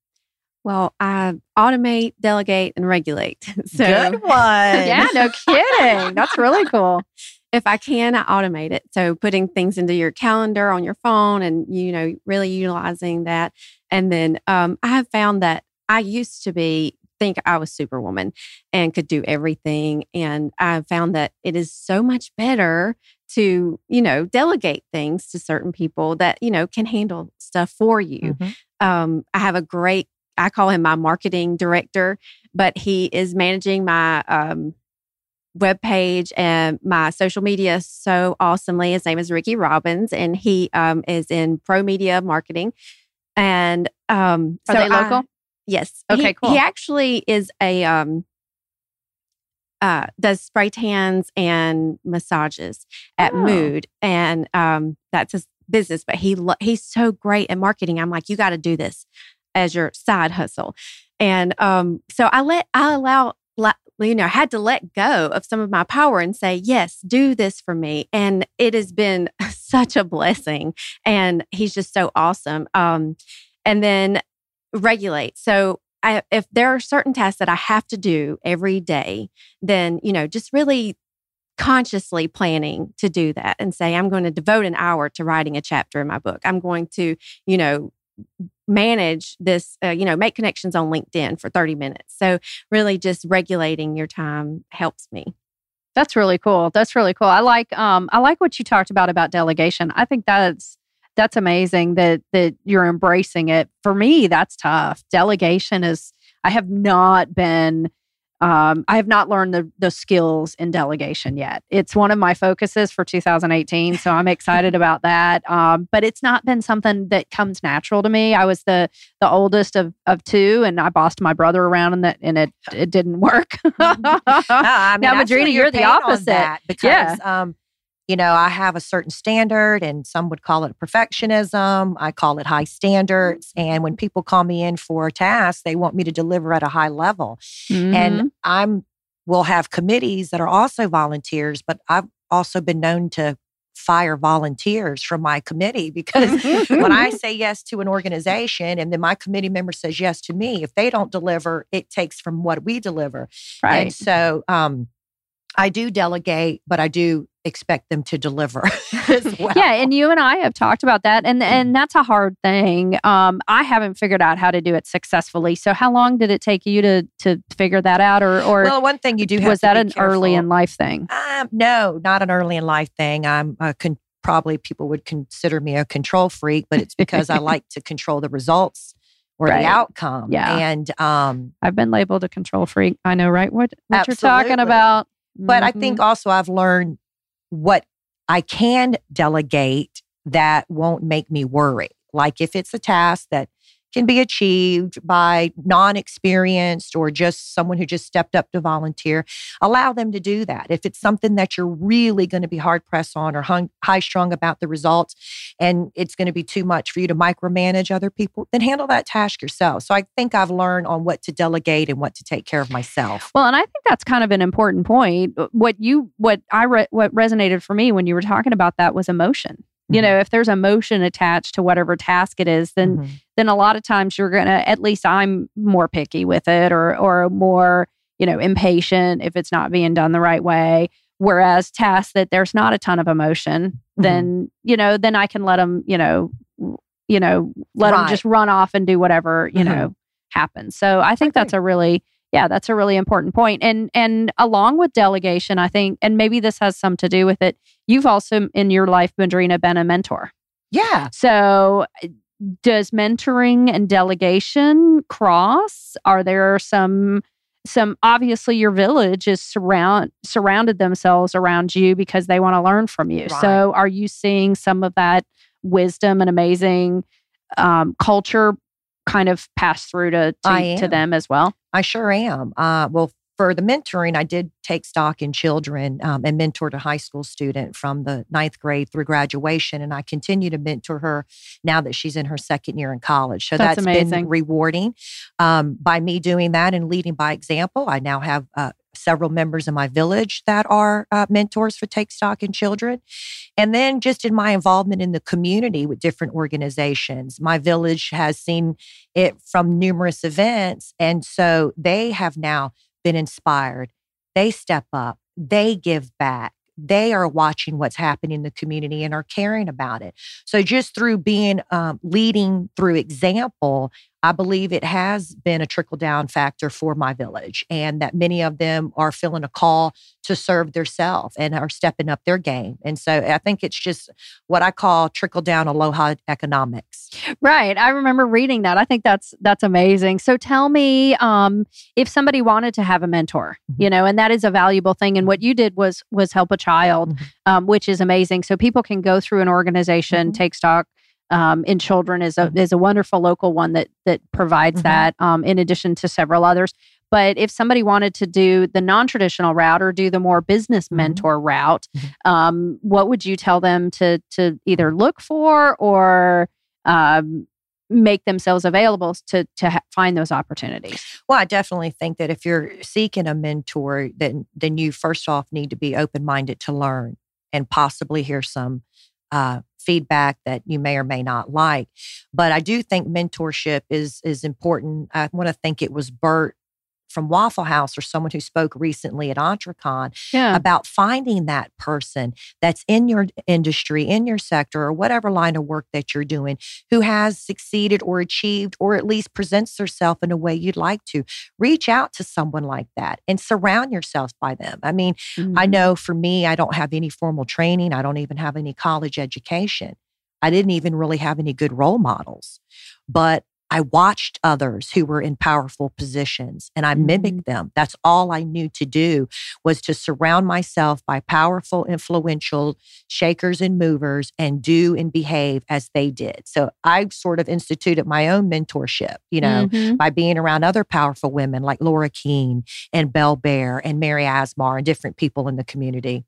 D: Well, I automate, delegate, and regulate. [laughs] So
C: Good [laughs] one.
B: yeah, no kidding. That's really cool. [laughs]
D: if I can, I automate it. So putting things into your calendar on your phone and, you know, really utilizing that. And then um, I have found that I used to be, think I was superwoman and could do everything. And I found that it is so much better to, you know, delegate things to certain people that, you know, can handle stuff for you.
C: Mhm.
D: Um, I have a great, I call him my marketing director, but he is managing my um, web page and my social media so awesomely. His name is Ricky Robbins, and he um, is in pro media marketing. And um,
B: Are
D: so
B: they
D: I-
B: local?
D: yes.
B: Okay,
D: He-
B: cool.
D: He actually is a um, uh, does spray tans and massages at
B: Oh.
D: Mood, and um, that's his business. But he lo- he's so great at marketing. I'm like, you got to do this as your side hustle, and um, so I let I allow you know, had to let go of some of my power and say, yes, do this for me. And it has been [laughs] such a blessing. And he's just so awesome. Um, and then regulate. So I, if there are certain tasks that I have to do every day, then, you know, just really consciously planning to do that and say, I'm going to devote an hour to writing a chapter in my book. I'm going to, you know, manage this, uh, you know, make connections on LinkedIn for 30 minutes. So, really just regulating your time helps me.
B: That's really cool. That's really cool. I like um I like what you talked about about delegation. I think that's that's amazing that that you're embracing it. For me, that's tough. Delegation is I have not been um, I have not learned the, the skills in delegation yet. It's one of my focuses for 2018, so I'm excited about that. Um, but it's not been something that comes natural to me. I was the the oldest of, of two, and I bossed my brother around, and that and it it didn't work.
C: Mm-hmm. [laughs] no, I mean,
B: now, Madrina, you're the opposite.
C: because yeah. um, you know, I have a certain standard, and some would call it perfectionism. I call it high standards. And when people call me in for a task, they want me to deliver at a high level. Mm-hmm. And I'm will have committees that are also volunteers, but I've also been known to fire volunteers from my committee because [laughs] when I say yes to an organization and then my committee member says yes to me, if they don't deliver, it takes from what we deliver.
B: Right.
C: And so um, I do delegate, but I do expect them to deliver [laughs] as [laughs] well.
B: Yeah, and you and I have talked about that, and and mm-hmm. that's a hard thing. Um, I haven't figured out how to do it successfully. So, how long did it take you to to figure that out, or or
C: well, one thing you do
B: was that an
C: careful.
B: early in life thing?
C: Um, no, not an early in life thing. I'm a con- probably people would consider me a control freak, but it's because I like to control the results or right. the outcome.
B: Yeah,
C: and um,
B: I've been labeled a control freak. I know, right? What what you're talking about.
C: But mm-hmm. I think also I've learned what I can delegate that won't make me worry. Like if it's a task that can be achieved by non experienced or just someone who just stepped up to volunteer, allow them to do that. If it's something that you're really going to be hard pressed on or high strung about the results and it's going to be too much for you to micromanage other people, then handle that task yourself. So I think I've learned on what to delegate and what to take care of myself.
B: Well, and I think that's kind of an important point. What you, what I, re- what resonated for me when you were talking about that was emotion you mm-hmm. know if there's emotion attached to whatever task it is then mm-hmm. then a lot of times you're gonna at least i'm more picky with it or or more you know impatient if it's not being done the right way whereas tasks that there's not a ton of emotion mm-hmm. then you know then i can let them you know you know let right. them just run off and do whatever you mm-hmm. know happens so i think that's a really yeah that's a really important point and and along with delegation i think and maybe this has some to do with it you've also in your life madrina been a mentor.
C: Yeah.
B: So does mentoring and delegation cross? Are there some some obviously your village is surround surrounded themselves around you because they want to learn from you. Right. so are you seeing some of that wisdom and amazing um, culture kind of pass through to to, to them as well
C: I sure am. Uh, well, for the mentoring, I did take stock in children um, and mentored a high school student from the ninth grade through graduation. And I continue to mentor her now that she's in her second year in college. So
B: that's,
C: that's been rewarding. Um, by me doing that and leading by example, I now have uh, several members in my village that are uh, mentors for Take Stock in Children. And then just in my involvement in the community with different organizations, my village has seen it from numerous events. And so they have now been inspired. They step up, they give back. They are watching what's happening in the community and are caring about it. So, just through being um, leading through example, I believe it has been a trickle down factor for my village, and that many of them are feeling a call to serve theirself and are stepping up their game. And so I think it's just what I call trickle down aloha economics.
B: Right. I remember reading that. I think that's that's amazing. So tell me, um, if somebody wanted to have a mentor, mm-hmm. you know, and that is a valuable thing. And what you did was was help a child, mm-hmm. um, which is amazing. So people can go through an organization, mm-hmm. take stock um, in children is a mm-hmm. is a wonderful local one that that provides mm-hmm. that um, in addition to several others. But if somebody wanted to do the non traditional route or do the more business mm-hmm. mentor route, mm-hmm. um, what would you tell them to to either look for or um, make themselves available to to ha- find those opportunities.
C: Well, I definitely think that if you're seeking a mentor, then then you first off need to be open minded to learn and possibly hear some uh, feedback that you may or may not like. But I do think mentorship is is important. I want to think it was Bert from Waffle House or someone who spoke recently at EntreCon
B: Yeah.
C: about finding that person that's in your industry, in your sector, or whatever line of work that you're doing, who has succeeded or achieved, or at least presents herself in a way you'd like to. Reach out to someone like that and surround yourself by them. I mean, I
B: Mhm.
C: know for me, I don't have any formal training, I don't even have any college education. I didn't even really have any good role models, but I watched others who were in powerful positions and I mimicked them. That's all I knew to do was to surround myself by powerful, influential shakers and movers and do and behave as they did. So I sort of instituted my own mentorship, you know,
B: Mhm.
C: by being around other powerful women like Laura Keene and Belle Bear and Mary Asmar and different people in the community.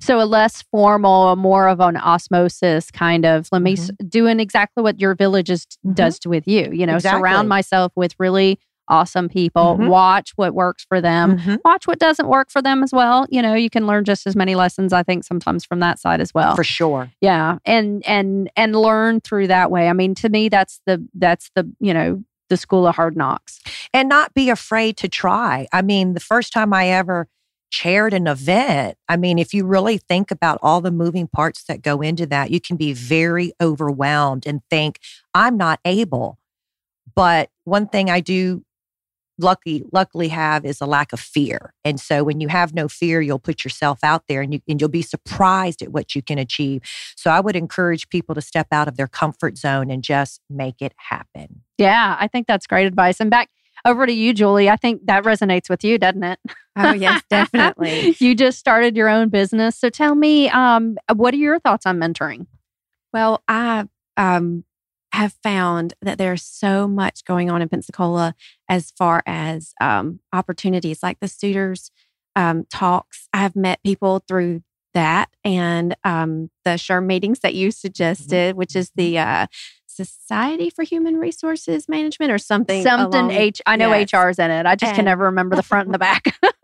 B: So a less formal, a more of an osmosis kind of. Let me s doing exactly what your village is,
C: Mhm.
B: does to with you. You know,
C: Exactly.
B: surround myself with really awesome people.
C: Mhm.
B: Watch what works for them.
C: Mhm.
B: Watch what doesn't work for them as well. You know, you can learn just as many lessons. I think sometimes from that side as well.
C: For sure.
B: yeah, and and and learn through that way. I mean, to me, that's the that's the you know the school of hard knocks.
C: And not be afraid to try. I mean, the first time I ever chaired an event, I mean, if you really think about all the moving parts that go into that, you can be very overwhelmed and think, I'm not able. But one thing I do lucky luckily have is a lack of fear. And so when you have no fear, you'll put yourself out there and you and you'll be surprised at what you can achieve. So I would encourage people to step out of their comfort zone and just make it happen.
B: Yeah, I think that's great advice. And back over to you, Julie. I think that resonates with you, doesn't it?
D: Oh, yes, [laughs] definitely.
B: you just started your own business. So tell me, um, what are your thoughts on mentoring?
D: Well, I um, have found that there's so much going on in Pensacola as far as um, opportunities like the Studer's um, talks. I've met people through that and um, the SHRM meetings that you suggested, which is the uh, Society for Human Resources Management or something.
B: Something H. I know
D: yes.
B: HR's in it. I just can never remember the front and the back. [laughs]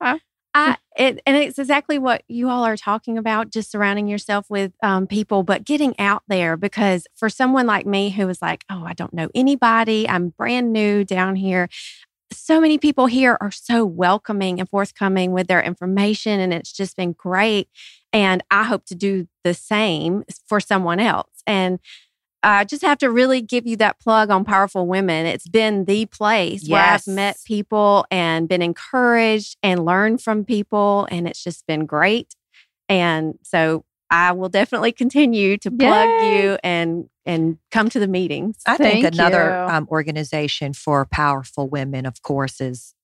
B: [laughs]
D: I, it, and it's exactly what you all are talking about, just surrounding yourself with um, people, but getting out there. Because for someone like me who was like, oh, I don't know anybody, I'm brand new down here. So many people here are so welcoming and forthcoming with their information, and it's just been great. And I hope to do the same for someone else. And I just have to really give you that plug on Powerful Women. It's been the place where I've met people and been encouraged and learned from people. And it's just been great. And so I will definitely continue to plug
B: Yay.
D: you and and come to the meetings.
C: I think another um, organization for powerful women, of course, is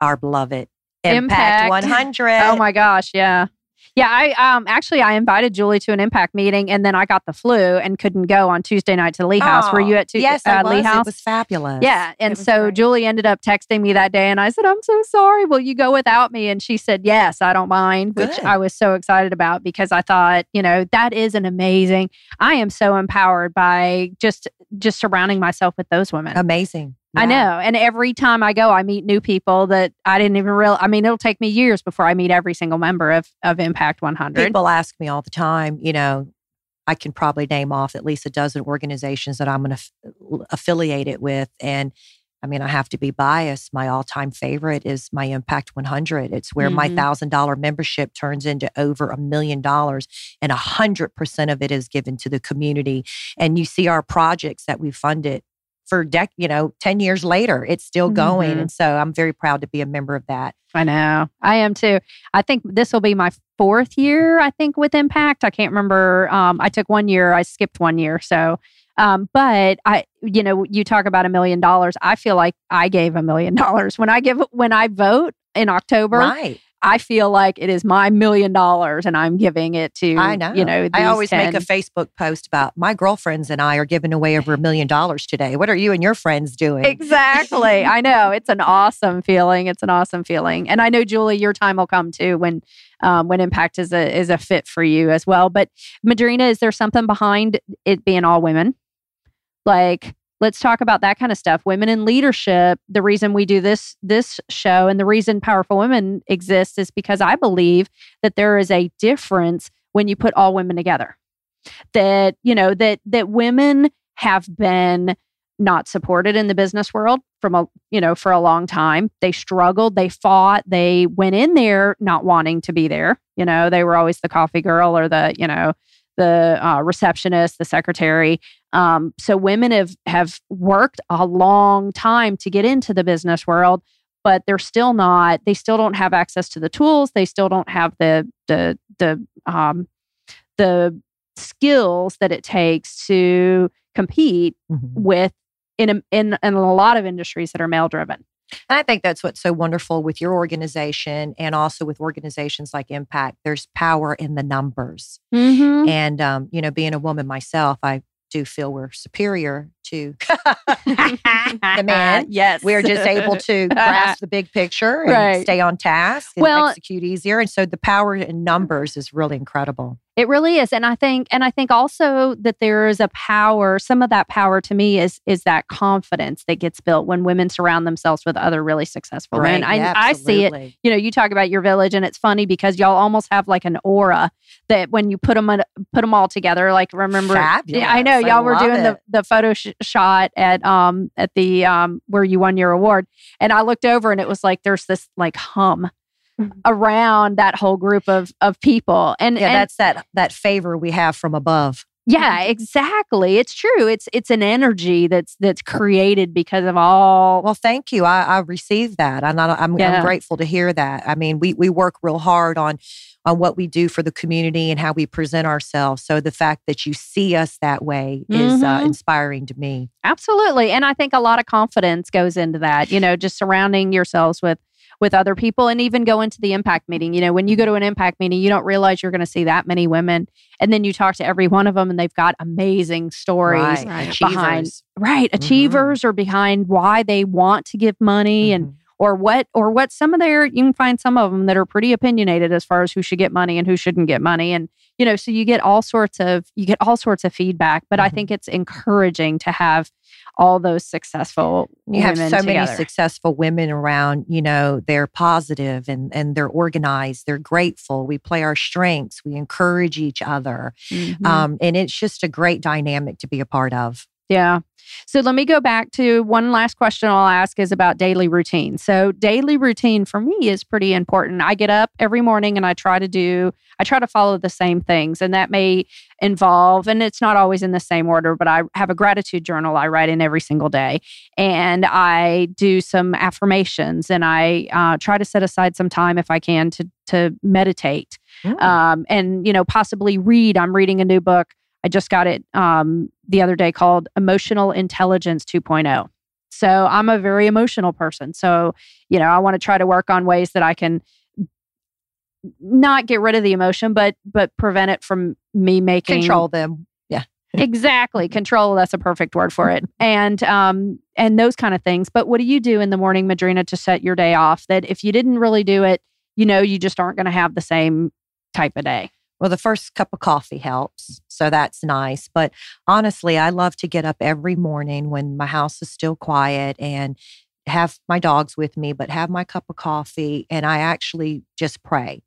C: our beloved
B: Impact.
C: Impact, 100.
B: oh my gosh, yeah. Yeah, I um actually I invited Julie to an impact meeting and then I got the flu and couldn't go on Tuesday night to Lee House. Were you at Tu-
C: yes,
B: uh. Lee House?
C: It was fabulous.
B: Yeah. And so
D: great.
B: Julie ended up texting me that day and I said, I'm so sorry. Will you go without me? And she said, Yes, I don't mind, which I was so excited about because I thought, you know, that is an amazing. I am so empowered by just just surrounding myself with those women.
C: Amazing.
B: I know. And every time I go, I meet new people that I didn't even real I mean, it'll take me years before I meet every single member of of Impact 100.
C: People ask me all the time, you know, I can probably name off at least a dozen organizations that I'm going to affiliate it with. And I mean, I have to be biased. My all time favorite is my Impact 100. It's where my
B: Mhm.
C: $1,000 membership turns into over a million dollars, and 100% of it is given to the community. And you see our projects that we funded for dec- you know 10 years later it's still going
B: Mhm.
C: and so i'm very proud to be a member of that
B: I know. I am too. I think this will be my fourth year, I think, with Impact. I can't remember. Um, I took one year, I skipped one year. So, um, but I, you know, you talk about a million dollars. I feel like I gave a million dollars when I give, when I vote in October.
C: right
B: I feel like it is my million dollars and I'm giving it to,
C: I know.
B: you know,
C: I always
B: 10.
C: make a Facebook post about my girlfriends and I are giving away over a million dollars today. What are you and your friends doing?
B: Exactly. [laughs] I know. It's an awesome feeling. It's an awesome feeling. And I know Julie, your time will come too when um, when impact is a is a fit for you as well. But Madrina, is there something behind it being all women? Like let's talk about that kind of stuff. Women in leadership. The reason we do this this show and the reason Powerful Women exists is because I believe that there is a difference when you put all women together. That you know that that women have been not supported in the business world from a you know for a long time they struggled they fought they went in there not wanting to be there you know they were always the coffee girl or the you know the uh, receptionist the secretary um, so women have have worked a long time to get into the business world but they're still not they still don't have access to the tools they still don't have the the the um the skills that it takes to compete
C: Mm-hmm.
B: with in a, in in a lot of industries that are male driven.
C: And I think that's what's so wonderful with your organization and also with organizations like Impact. There's power in the numbers.
B: Mm-hmm.
C: And, um, you know, being a woman myself, I do feel we're superior to [laughs] the man. [laughs]
B: yes,
C: We're just able to grasp the big picture and
B: Right.
C: stay on task and
B: Well-
C: execute easier. And so the power in numbers is really incredible.
B: It really is, and I think, and I think also that there is a power. Some of that power to me is is that confidence that gets built when women surround themselves with other really successful women. I,
C: Yeah,
B: I see it. You know, you talk about your village, and it's funny because y'all almost have like an aura that when you put them put them all together. Like remember,
C: Fabulous.
B: I know y'all were doing the
C: it.
B: the photo sh- shot at um at the um where you won your award, and I looked over and it was like there's this like hum. Around that whole group of of people, and
C: Yeah,
B: and
C: that's that that favor we have from above.
B: yeah, exactly. It's true. It's it's an energy that's that's created because of all.
C: Well, thank you. I, I received that. I'm, not, I'm,
B: Yeah.
C: I'm grateful to hear that. I mean, we we work real hard on on what we do for the community and how we present ourselves. So the fact that you see us that way is uh,
B: Mhm.
C: inspiring to me.
B: Absolutely. And I think a lot of confidence goes into that, you know, just surrounding yourselves with with other people and even go into the impact meeting. You know, when you go to an impact meeting, you don't realize you're going to see that many women and then you talk to every one of them and they've got amazing stories.
C: Right.
D: Right.
B: Behind-
C: Achievers.
B: Right,
C: Mhm.
B: achievers or behind why they want to give money and
C: Mhm.
B: or what or what some of their you can find some of them that are pretty opinionated as far as who should get money and who shouldn't get money and you know so you get all sorts of you get all sorts of feedback but i
C: Mhm.
B: think it's encouraging to have all those successful
C: you have so
B: women
C: many successful women around you know they're positive and and they're organized they're grateful. We play our strengths we encourage each other
B: Mhm.
C: um, and it's just a great dynamic to be a part of
B: Yeah. So let me go back to one last question I'll ask is about daily routine. So daily routine for me is pretty important. I get up every morning and I try to do I try to follow the same things and that may involve and it's not always in the same order, but I have a gratitude journal I write in every single day and I do some affirmations and I uh, try to set aside some time if I can to to meditate um, and you know possibly read. I'm reading a new book. I just got it um, the other day called Emotional Intelligence 2.0. So I'm a very emotional person. So you know I want to try to work on ways that I can not get rid of the emotion, but but prevent it from me making
C: control them. Yeah.
B: Exactly. Control that's a perfect word for it. And um and those kind of things. But what do you do in the morning madrina to set your day off that if you didn't really do it you know you just aren't going to have the same type of day
C: Well, the first cup of coffee helps. So that's nice. But honestly, I love to get up every morning when my house is still quiet and have my dogs with me, but have my cup of coffee. And I actually just pray.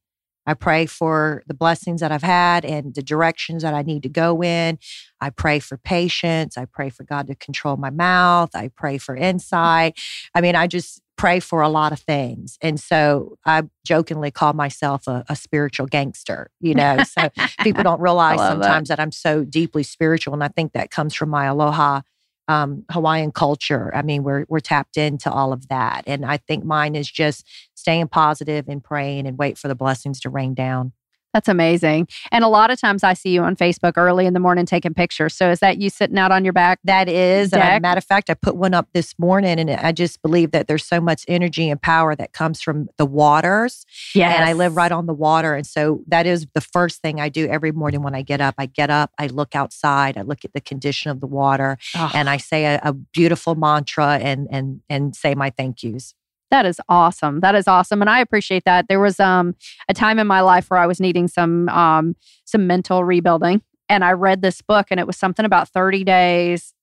C: I pray for the blessings that I've had and the directions that I need to go in. I pray for patience. I pray for God to control my mouth. I pray for insight. I mean, I just pray for a lot of things. And so I jokingly call myself a, a spiritual gangster, you know. So people don't [laughs] realize
B: love that.
C: sometimes that. I'm so deeply spiritual. And I think that comes from my aloha um, Hawaiian culture. I mean, we're we're tapped into all of that. And I think mine is just staying positive and praying and wait for the blessings to rain down.
B: That's amazing and a lot of times i see you on facebook early in the morning taking pictures so is that you sitting out on your back
C: That is, and
B: Deck.
C: a matter of fact, I put one up this morning, and I just believe that there's so much energy and power that comes from the waters.
B: yeah
C: And I live right on the water, and so that is the first thing I do every morning when I get up. I get up, I look outside, I look at the condition of the water, and I say a, a beautiful mantra and and and say my thank yous.
B: That is awesome. That is awesome, and I appreciate that. There was um a time in my life where I was needing some um some mental rebuilding, and I read this book, and it was something about thirty days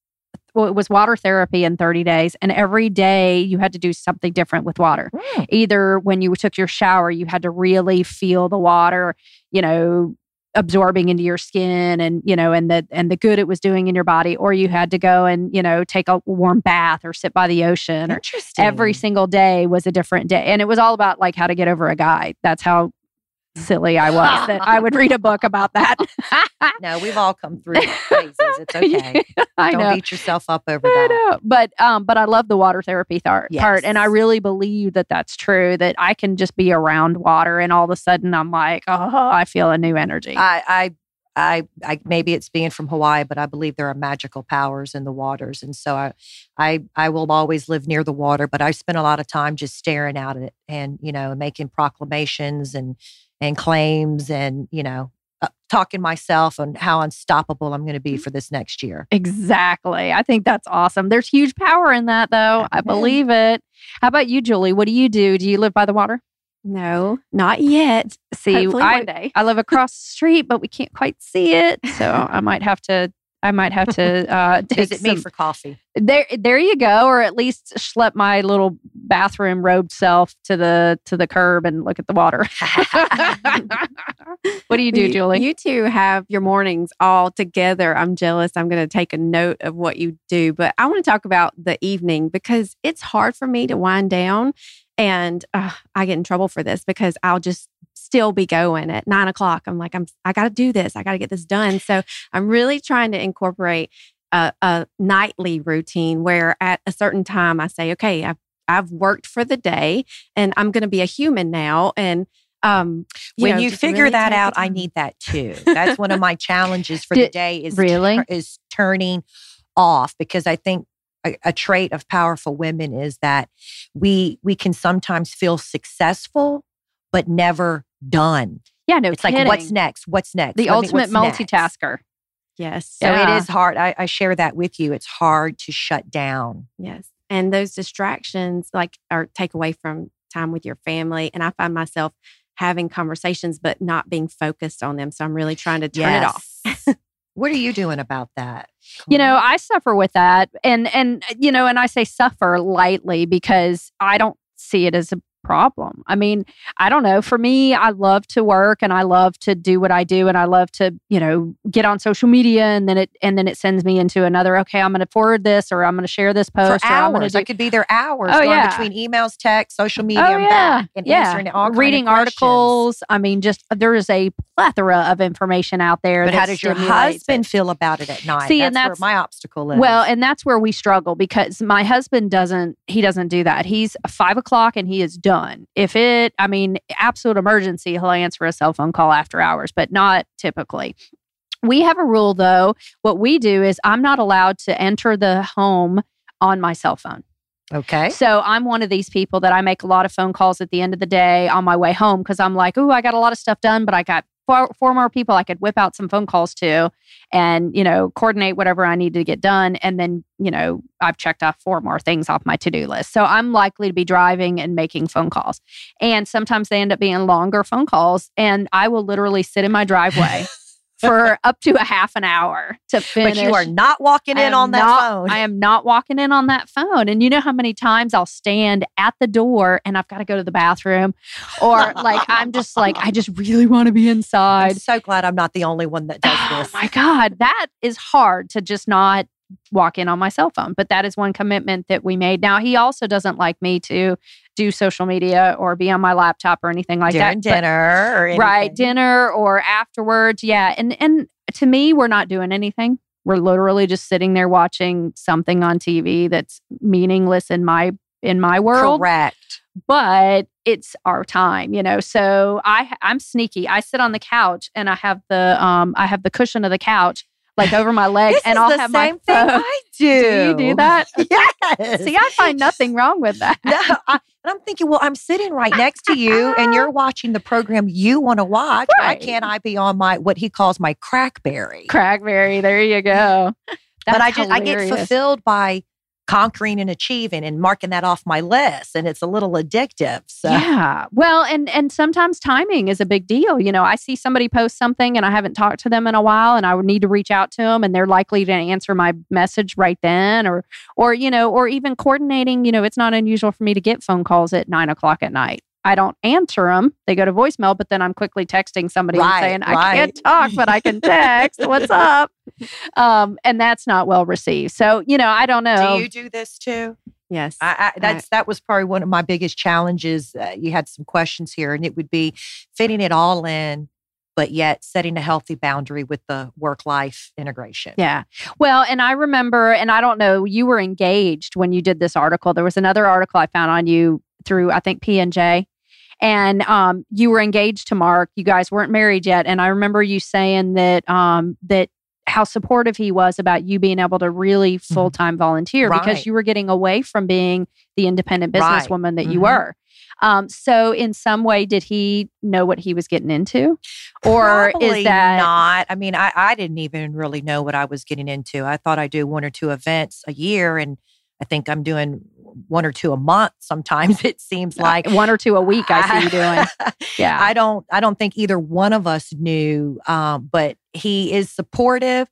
B: well, it was water therapy in 30 days, and every day you had to do something different with water.
C: Mm.
B: Either when you took your shower, you had to really feel the water, you know, absorbing into your skin and you know and the and the good it was doing in your body or you had to go and you know take a warm bath or sit by the ocean
C: Interesting.
B: every single day was a different day and it was all about like how to get over a guy that's how silly i was that i would read a book about that [laughs]
C: No, we've all come through [laughs] phases. It's okay. [laughs]
B: i
C: Don't
B: know
C: beat yourself up over that.
B: But um, but I love the water therapy thar- part, and I really believe that that's true. That I can just be around water, and all of a sudden I'm like, oh, I feel a new energy.
C: I, I, I, I, maybe it's being from Hawaii, but I believe there are magical powers in the waters, and so I, I, I will always live near the water. But I spend a lot of time just staring out at it, and you know, making proclamations and and claims, and you know, uh, talking myself on how unstoppable I'm going to be for this next year.
B: exactly. I think that's awesome. There's huge power in that, though. I believe it. How about you, Julie? What do you do? Do you live by the water?
D: No, not yet.
B: See,
D: Hopefully
B: I,
D: one day.
B: I live across the street, but we can't quite see it, so I might have to. I might have to [laughs] uh, take
C: Visit me for coffee.
B: there there you go or at least schlep my little bathroom robed self to the to the curb and look at the water [laughs] what do you do julie
D: You two have your mornings all together. I'm jealous. I'm going to take a note of what you do, but I want to talk about the evening because it's hard for me to wind down, and uh, I get in trouble for this because I'll just still be going at nine o'clock. I'm like, I'm I got to do this. I got to get this done. So I'm really trying to incorporate a, a nightly routine where at a certain time I say, okay, I've I've worked for the day, and I'm going to be a human now, and um,
C: when
D: know,
C: you figure
D: really
C: that out, I need that too. That's one of my challenges for the day is
B: really?
C: tur- is turning off because I think a, a trait of powerful women is that we we can sometimes feel successful but never done.
B: yeah no
C: It's like what's next? What's next?
B: the
C: Let me-
B: ultimate
C: next?
B: multitasker
D: Yes.
C: So
B: Yeah.
C: it is hard. I, I share that with you. It's hard to shut down.
D: Yes. And those distractions like are take away from time with your family. And I find myself having conversations but not being focused on them. So I'm really trying to turn it off. [laughs]
C: What are you doing about that?
B: you know i suffer with that and and you know and i say suffer lightly because i don't see it as a problem i mean i don't know for me i love to work and i love to do what i do and i love to you know get on social media and then it and then it sends me into another okay i'm going to forward this or i'm going to share this
C: for
B: post or
C: hours.
B: to
C: I could be there hours
B: Oh,
C: going
B: yeah.
C: between emails, text, social oh, media,
B: Oh
C: and
B: yeah,
C: and
B: yeah.
C: answering all kind of
B: reading articles. I mean, just uh, there is a plethora of information out there.
C: But how does your
B: stimulates it.
C: husband feel about it at night?
B: See,
C: that's
B: and that's-
C: where my obstacle is.
B: Well, and that's where we struggle because my husband doesn't. He doesn't do that. He's five o'clock and he is done. If it, I mean, absolute emergency, he'll answer a cell phone call after hours, but not typically. We have a rule though. What we do is I'm not allowed to enter the home on my cell phone.
C: Okay.
B: So I'm one of these people that I make a lot of phone calls at the end of the day on my way home because I'm like, oh, I got a lot of stuff done, but I got four, four more people I could whip out some phone calls to and, you know, coordinate whatever I need to get done. And then, you know, I've checked off four more things off my to do list. So I'm likely to be driving and making phone calls. And sometimes they end up being longer phone calls. And I will literally sit in my driveway. [laughs] For up to a half an hour to finish.
C: But you are not walking in on that
B: not-
C: phone.
B: I am not walking in on that phone. And you know how many times I'll stand at the door and I've got to go to the bathroom or like I'm just like I just really want to be inside.
C: I'm so glad I'm not the only one that does
B: Oh
C: this.
B: my god, that is hard to just not walk in on my cell phone, but that is one commitment that we made. Now, he also doesn't like me to do social media or be on my laptop or anything like
C: During
B: that. but-
C: dinner or
B: right dinner or afterwards yeah and and to me we're not doing anything we're literally just sitting there watching something on tv that's meaningless in my in my world
C: Correct.
B: but it's our time you know so i i'm sneaky i sit on the couch and i have the um i have the cushion of the couch like over my leg
C: This
B: and i'll
C: the
B: have
C: same
B: my
C: thing
B: phone.
C: I do.
B: do you do that [laughs]
C: Yes.
B: see i find nothing wrong with that
C: No, I, and I'm thinking, well, I'm sitting right next to you, and you're [laughs] watching the program you want to watch. Why can't I be on my what he calls my crackberry?
B: crackberry there you go
C: but I
B: That's
C: just I get fulfilled by conquering and achieving and marking that off my list and it's a little addictive so
B: Yeah. Well, and and sometimes timing is a big deal. You know, I see somebody post something and I haven't talked to them in a while and I would need to reach out to them and they're likely to answer my message right then or or you know, or even coordinating, you know, it's not unusual for me to get phone calls at nine o'clock at night. I don't answer them. They go to voicemail, but then I'm quickly texting somebody
C: Right,
B: and saying, I
C: right.
B: can't talk, but I can text. What's up? [laughs] Um, and that's not well received. So, you know, I don't know.
C: do you do this too
D: Yes.
C: I, I, that's that was probably one of my biggest challenges. Uh, you had some questions here, and it would be fitting it all in, but yet setting a healthy boundary with the work life integration.
B: Yeah. Well, and I remember, and I don't know, you were engaged when you did this article. There was another article I found on you through, I think, P and J. And um, you were engaged to Mark. You guys weren't married yet. And I remember you saying that um, that how supportive he was about you being able to really full time volunteer because you were getting away from being the independent
C: Right.
B: businesswoman that you
C: Mhm.
B: were. Um, so, in some way, did he know what he was getting into, or
C: Probably
B: is that
C: not? I mean, I, I didn't even really know what I was getting into. I thought I do one or two events a year, and I think I'm doing one or two a month. Sometimes [laughs] it seems like
B: one or two a week? I see you doing. [laughs] Yeah.
C: I don't I don't think either one of us knew um, but he is supportive.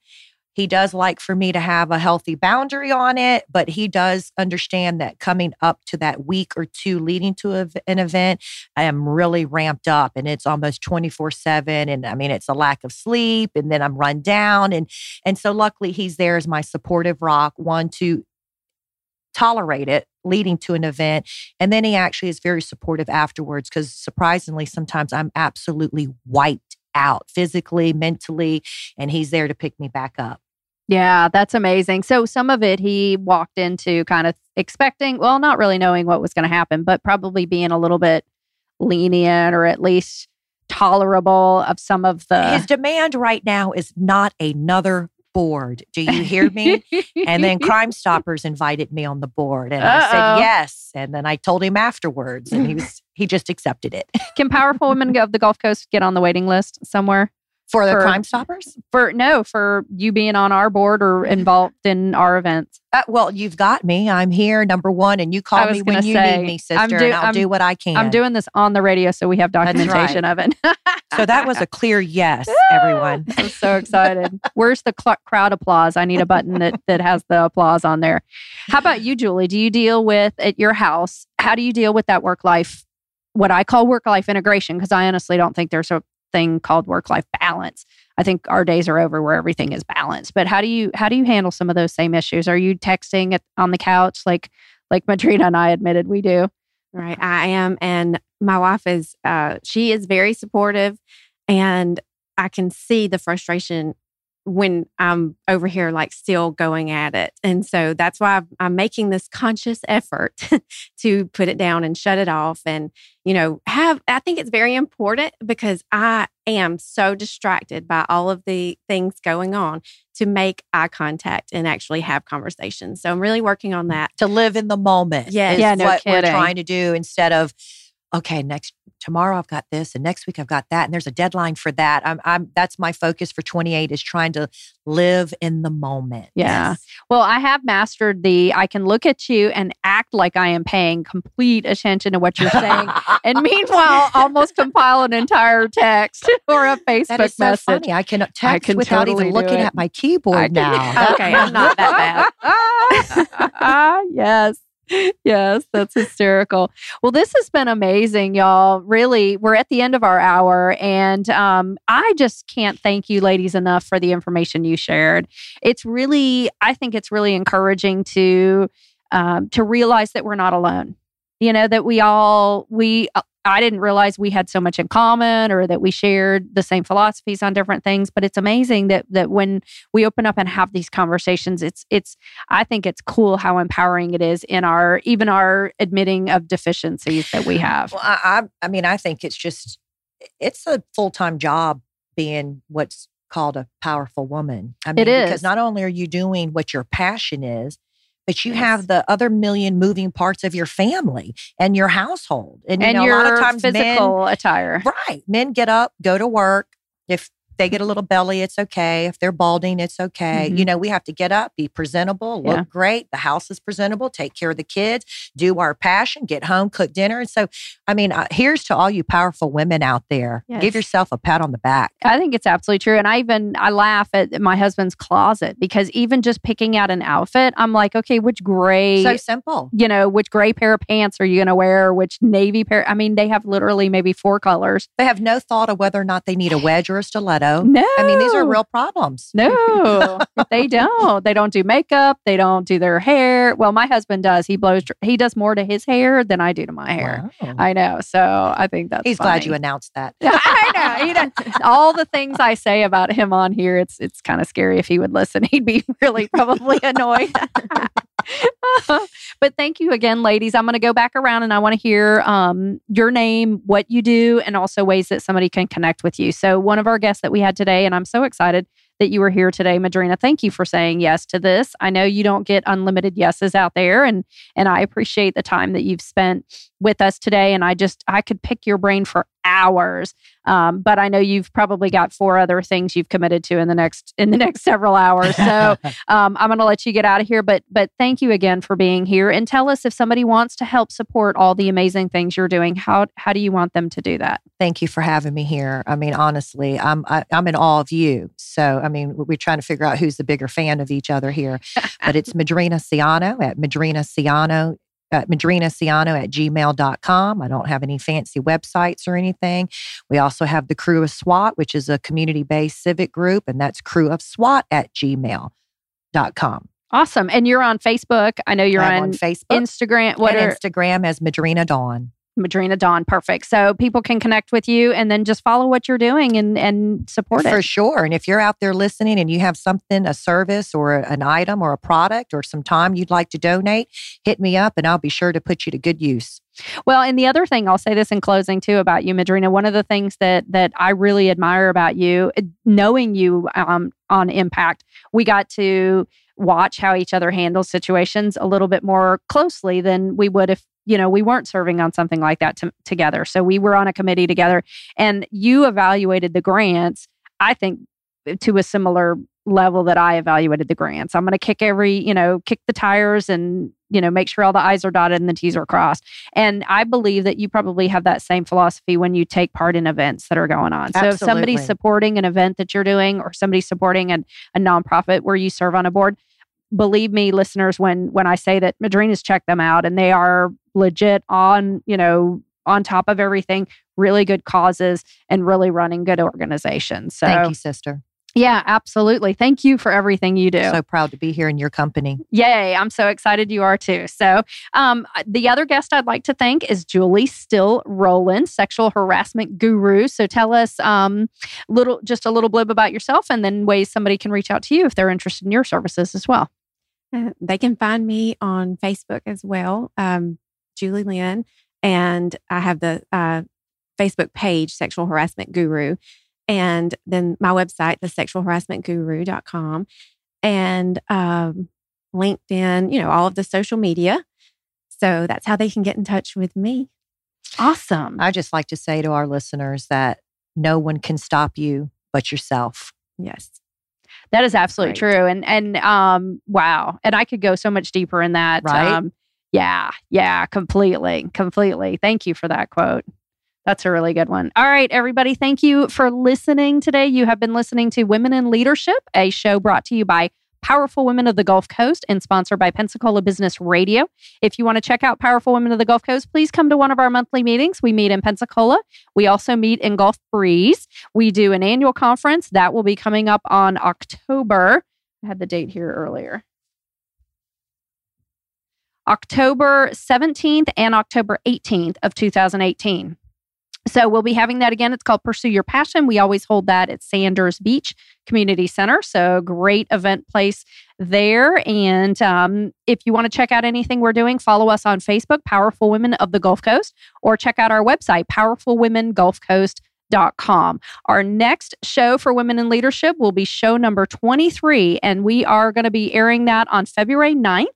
C: He does like for me to have a healthy boundary on it, but he does understand that coming up to that week or two leading to a, an event, I am really ramped up and it's almost 24/7 and I mean it's a lack of sleep and then I'm run down and and so luckily he's there as my supportive rock one to tolerate it leading to an event and then he actually is very supportive afterwards because surprisingly, sometimes I'm absolutely wiped out physically, mentally, and he's there to pick me back up.
B: Yeah, that's amazing. So some of it he walked into kind of expecting, well, not really knowing what was going to happen, but probably being a little bit lenient or at least tolerable of some of the
C: His demand right now is not another board. Do you hear me? and then [laughs] Crime Stoppers invited me on the board, and I
B: Uh-oh.
C: said yes. And then I told him afterwards, and he [laughs] was he just accepted it
B: Can powerful women of the Gulf Coast get on the waiting list somewhere?
C: For the
B: For-
C: Crime Stoppers.
B: For no, for you being on our board or [laughs] involved in our events.
C: Uh, well, you've got me. I'm here, number one, and you call me when you
B: say,
C: need me, sister,
B: I'm do-
C: and I'll
B: I'm-
C: do what I can.
B: I'm doing this on the radio, so we have documentation of it. [laughs]
C: so that was a clear yes, [laughs] everyone.
B: I'm so excited. Where's the cl- crowd applause? I need a button that that has the applause on there. How about you, Julie? Do you deal with at your house? How do you deal with that work life? What I call work life integration, because I honestly don't think there's a thing called work life balance. I think our days are over where everything is balanced. But how do you how do you handle some of those same issues? Are you texting on the couch like like Madrina and I admitted we do?
D: Right. I am. And my wife is, uh, she is very supportive. And I can see the frustration when I'm over here, like still going at it. And so that's why I'm, I'm making this conscious effort [laughs] to put it down and shut it off. And, you know, have, I think it's very important because I am so distracted by all of the things going on to make eye contact and actually have conversations. So I'm really working on that.
C: to live in the moment.
D: Yes.
B: Yeah, no
C: what we're
B: kidding.
C: trying to do instead of okay, next tomorrow I've got this, and next week I've got that, and there's a deadline for that. I'm, I'm that's my focus for 28 is trying to live in the moment.
B: Yeah. Well, I have mastered the I can look at you and act like I am paying complete attention to what you're saying. [laughs] and meanwhile, almost compile an entire text [laughs] or a Facebook
C: That is so
B: message.
C: funny. I can uh, text
B: can
C: without
B: totally
C: even looking at my keyboard
B: I can-
C: now. [laughs]
D: Okay, I'm not that
B: bad. yes. [laughs] Yes, that's hysterical. Well, this has been amazing, y'all. Really, we're at the end of our hour, and um, I just can't thank you, ladies, enough for the information you shared. It's really, I think it's really encouraging to um, to realize that we're not alone. You know that we all we. Uh, I didn't realize we had so much in common, or that we shared the same philosophies on different things. But it's amazing that that when we open up and have these conversations, it's it's I think it's cool how empowering it is in our even our admitting of deficiencies that we have.
C: Well, I, I, mean, I think it's just, it's a full time job being what's called a powerful woman. I mean,
B: It
C: because not only are you doing what your passion is, but you
D: Yes.
C: have the other million moving parts of your family and your household. And, you
B: and
C: know,
B: your
C: a lot of times
B: physical attire.
C: right, men get up, go to work. If they get a little belly, it's okay. If they're balding, it's okay.
B: Mhm.
C: You know, we have to get up, be presentable, look
B: Yeah.
C: great. The house is presentable, take care of the kids, do our passion, get home, cook dinner. And so, I mean, uh, here's to all you powerful women out there.
B: Yes.
C: Give yourself a pat on the back.
B: I think it's absolutely true. And I even I laugh at my husband's closet because even just picking out an outfit, I'm like, okay, which gray
C: So simple.
B: you know, which gray pair of pants are you going to wear? Which navy pair? I mean, they have literally maybe four colors.
C: They have no thought of whether or not they need a wedge or a stiletto.
B: No,
C: I mean, these are real problems.
B: No, [laughs] they don't. They don't do makeup. They don't do their hair. Well, my husband does. He blows. He does more to his hair than I do to my hair.
C: Wow.
B: I know. So I think that's.
C: He's glad you announced that. [laughs]
B: I know. He. All the things I say about him on here, it's it's kind of scary if he would listen. [laughs] He'd be really probably annoyed. [laughs] but thank you again, ladies. I'm going to go back around and I want to hear um, your name, what you do, and also ways that somebody can connect with you. So, one of our guests that we had today, and I'm so excited that you were here today, Madrina. Thank you for saying yes to this. I know you don't get unlimited yeses out there, and and I appreciate the time that you've spent with us today. And I just I could pick your brain for hours, um, but I know you've probably got four other things you've committed to in the next in the next several hours. So [laughs] um, I'm going to let you get out of here. But but thank you again for being here, and tell us if somebody wants to help support all the amazing things you're doing. How how do you want them to do that?
C: Thank you for having me here. I mean, honestly, I'm I, I'm in awe of you. So, I mean, we're trying to figure out who's the bigger fan of each other here. [laughs] But it's Madrina Ciano at Madrina Ciano. Uh, madrinaciano at gmail.com. I don't have any fancy websites or anything. We also have the Crew of SWAT, which is a community based civic group, and that's crew of SWAT at gmail.com.
B: Awesome. And you're on Facebook. I know you're on,
C: on Facebook
B: Instagram. What
C: and
B: are
C: Instagram as Madrina Dawn.
B: Madrina Dawn? Perfect. So people can connect with you and then just follow what you're doing and and support
C: For
B: it.
C: For sure. And if you're out there listening and you have something, a service or an item or a product or some time you'd like to donate, hit me up and I'll be sure to put you to good use.
B: Well, and the other thing I'll say this in closing too about you, Madrina. One of the things that that I really admire about you, uh, knowing you um, on Impact, we got to watch how each other handles situations a little bit more closely than we would if you know we weren't serving on something like that to, together. So we were on a committee together, and you evaluated the grants. I think eh, to a similar level that I evaluated the grants. I'm going to kick every, you know, kick the tires and, you know, make sure all the I's are dotted and the T's are crossed. And I believe that you probably have that same philosophy when you take part in events that are going on. So if somebody's supporting an event that you're doing or somebody's supporting an, a nonprofit where you serve on a board, believe me, listeners, when when I say that Madrina's checked them out and they are legit on, you know, on top of everything, really good causes and really running good organizations. So
C: Thank you, sister.
B: yeah, absolutely. Thank you for everything you do.
C: So proud to be here in your company.
B: Yay, I'm so excited you are too. So, um, the other guest I'd like to thank is Julie Still roland sexual harassment guru. So, tell us um, little, just a little blib about yourself, and then ways somebody can reach out to you if they're interested in your services as well. [laughs]
D: They can find me on Facebook as well, um, Julie Lynn, and I have the uh, Facebook page, Sexual Harassment Guru, and then my website, the sexualharassmentguru.com, and um, LinkedIn, you know, all of the social media. So that's how they can get in touch with me.
B: Awesome.
C: I just like to say to our listeners that no one can stop you but yourself.
D: Yes.
B: That is absolutely
D: Right.
B: true. And and um wow. And I could go so much deeper in that.
C: Right?
B: Um yeah, yeah, completely. Completely. Thank you for that quote. That's a really good one. All right, everybody, thank you for listening today. You have been listening to Women in Leadership, a show brought to you by Powerful Women of the Gulf Coast and sponsored by Pensacola Business Radio. If you want to check out Powerful Women of the Gulf Coast, please come to one of our monthly meetings. We meet in Pensacola. We also meet in Gulf Breeze. We do an annual conference that will be coming up on October. I had the date here earlier. October 17th and October 18th of 2018. So we'll be having that again. It's called Pursue Your Passion. We always hold that at Sanders Beach Community Center. So great event place there. And um, if you want to check out anything we're doing, follow us on Facebook, Powerful Women of the Gulf Coast, or check out our website, powerfulwomengulfcoast.com. Our next show for Women in Leadership will be show number 23, and we are going to be airing that on February 9th.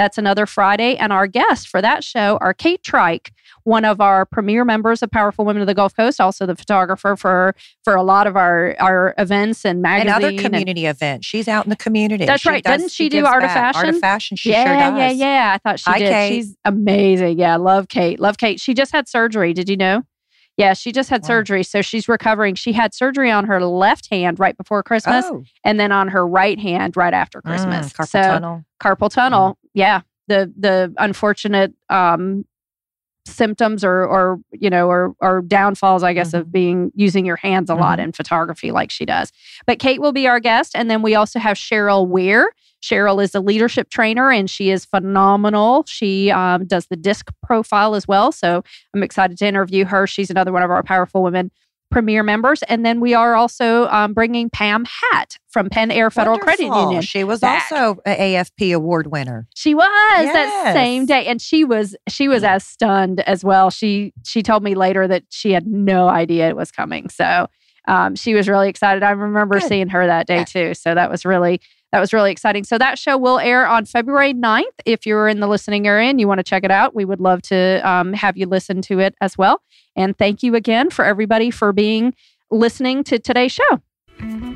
B: That's another Friday. And our guests for that show are Kate Trike, one of our premier members of Powerful Women of the Gulf Coast, also the photographer for for a lot of our our events and
C: And
B: magazines.
C: other community events. She's out in the community.
B: That's
C: She
B: right.
C: does-
B: Doesn't she do Art of
C: back. Art
B: Fashion?
C: of fashion. She
B: yeah,
C: sure does.
B: yeah, yeah. I thought she
C: Hi,
B: did.
C: Kate.
B: She's amazing. Yeah, love Kate. Love Kate. She just had surgery. Did you know? Yeah, she just had
C: Wow.
B: surgery. So she's recovering. She had surgery on her left hand right before Christmas
C: Oh,
B: and then on her right hand right after Christmas.
C: Mm, carpal
B: so
C: tunnel.
B: carpal tunnel. Yeah. The the unfortunate um symptoms or or you know or or downfalls I guess of being using your hands a lot
C: Mhm.
B: in photography like she does. But Kate will be our guest and then we also have Cheryl Weir. Cheryl is a leadership trainer and she is phenomenal. She um, does the disc profile as well. So I'm excited to interview her. She's another one of our powerful women premier members. And then we are also um, bringing Pam Hatt from Pen Air Federal Credit Union.
C: She was
B: back.
C: also an AFP award winner.
B: She was that same day, and she was she was as stunned as well. She she told me later that she had no idea it was coming. So um, she was really excited. I remember
C: Good.
B: seeing her that day
C: Yeah.
B: too. So that was really that was really exciting. So that show will air on February 9th. If you're in the listening area and you want to check it out, we would love to um, have you listen to it as well. And thank you again for everybody for being listening to today's show.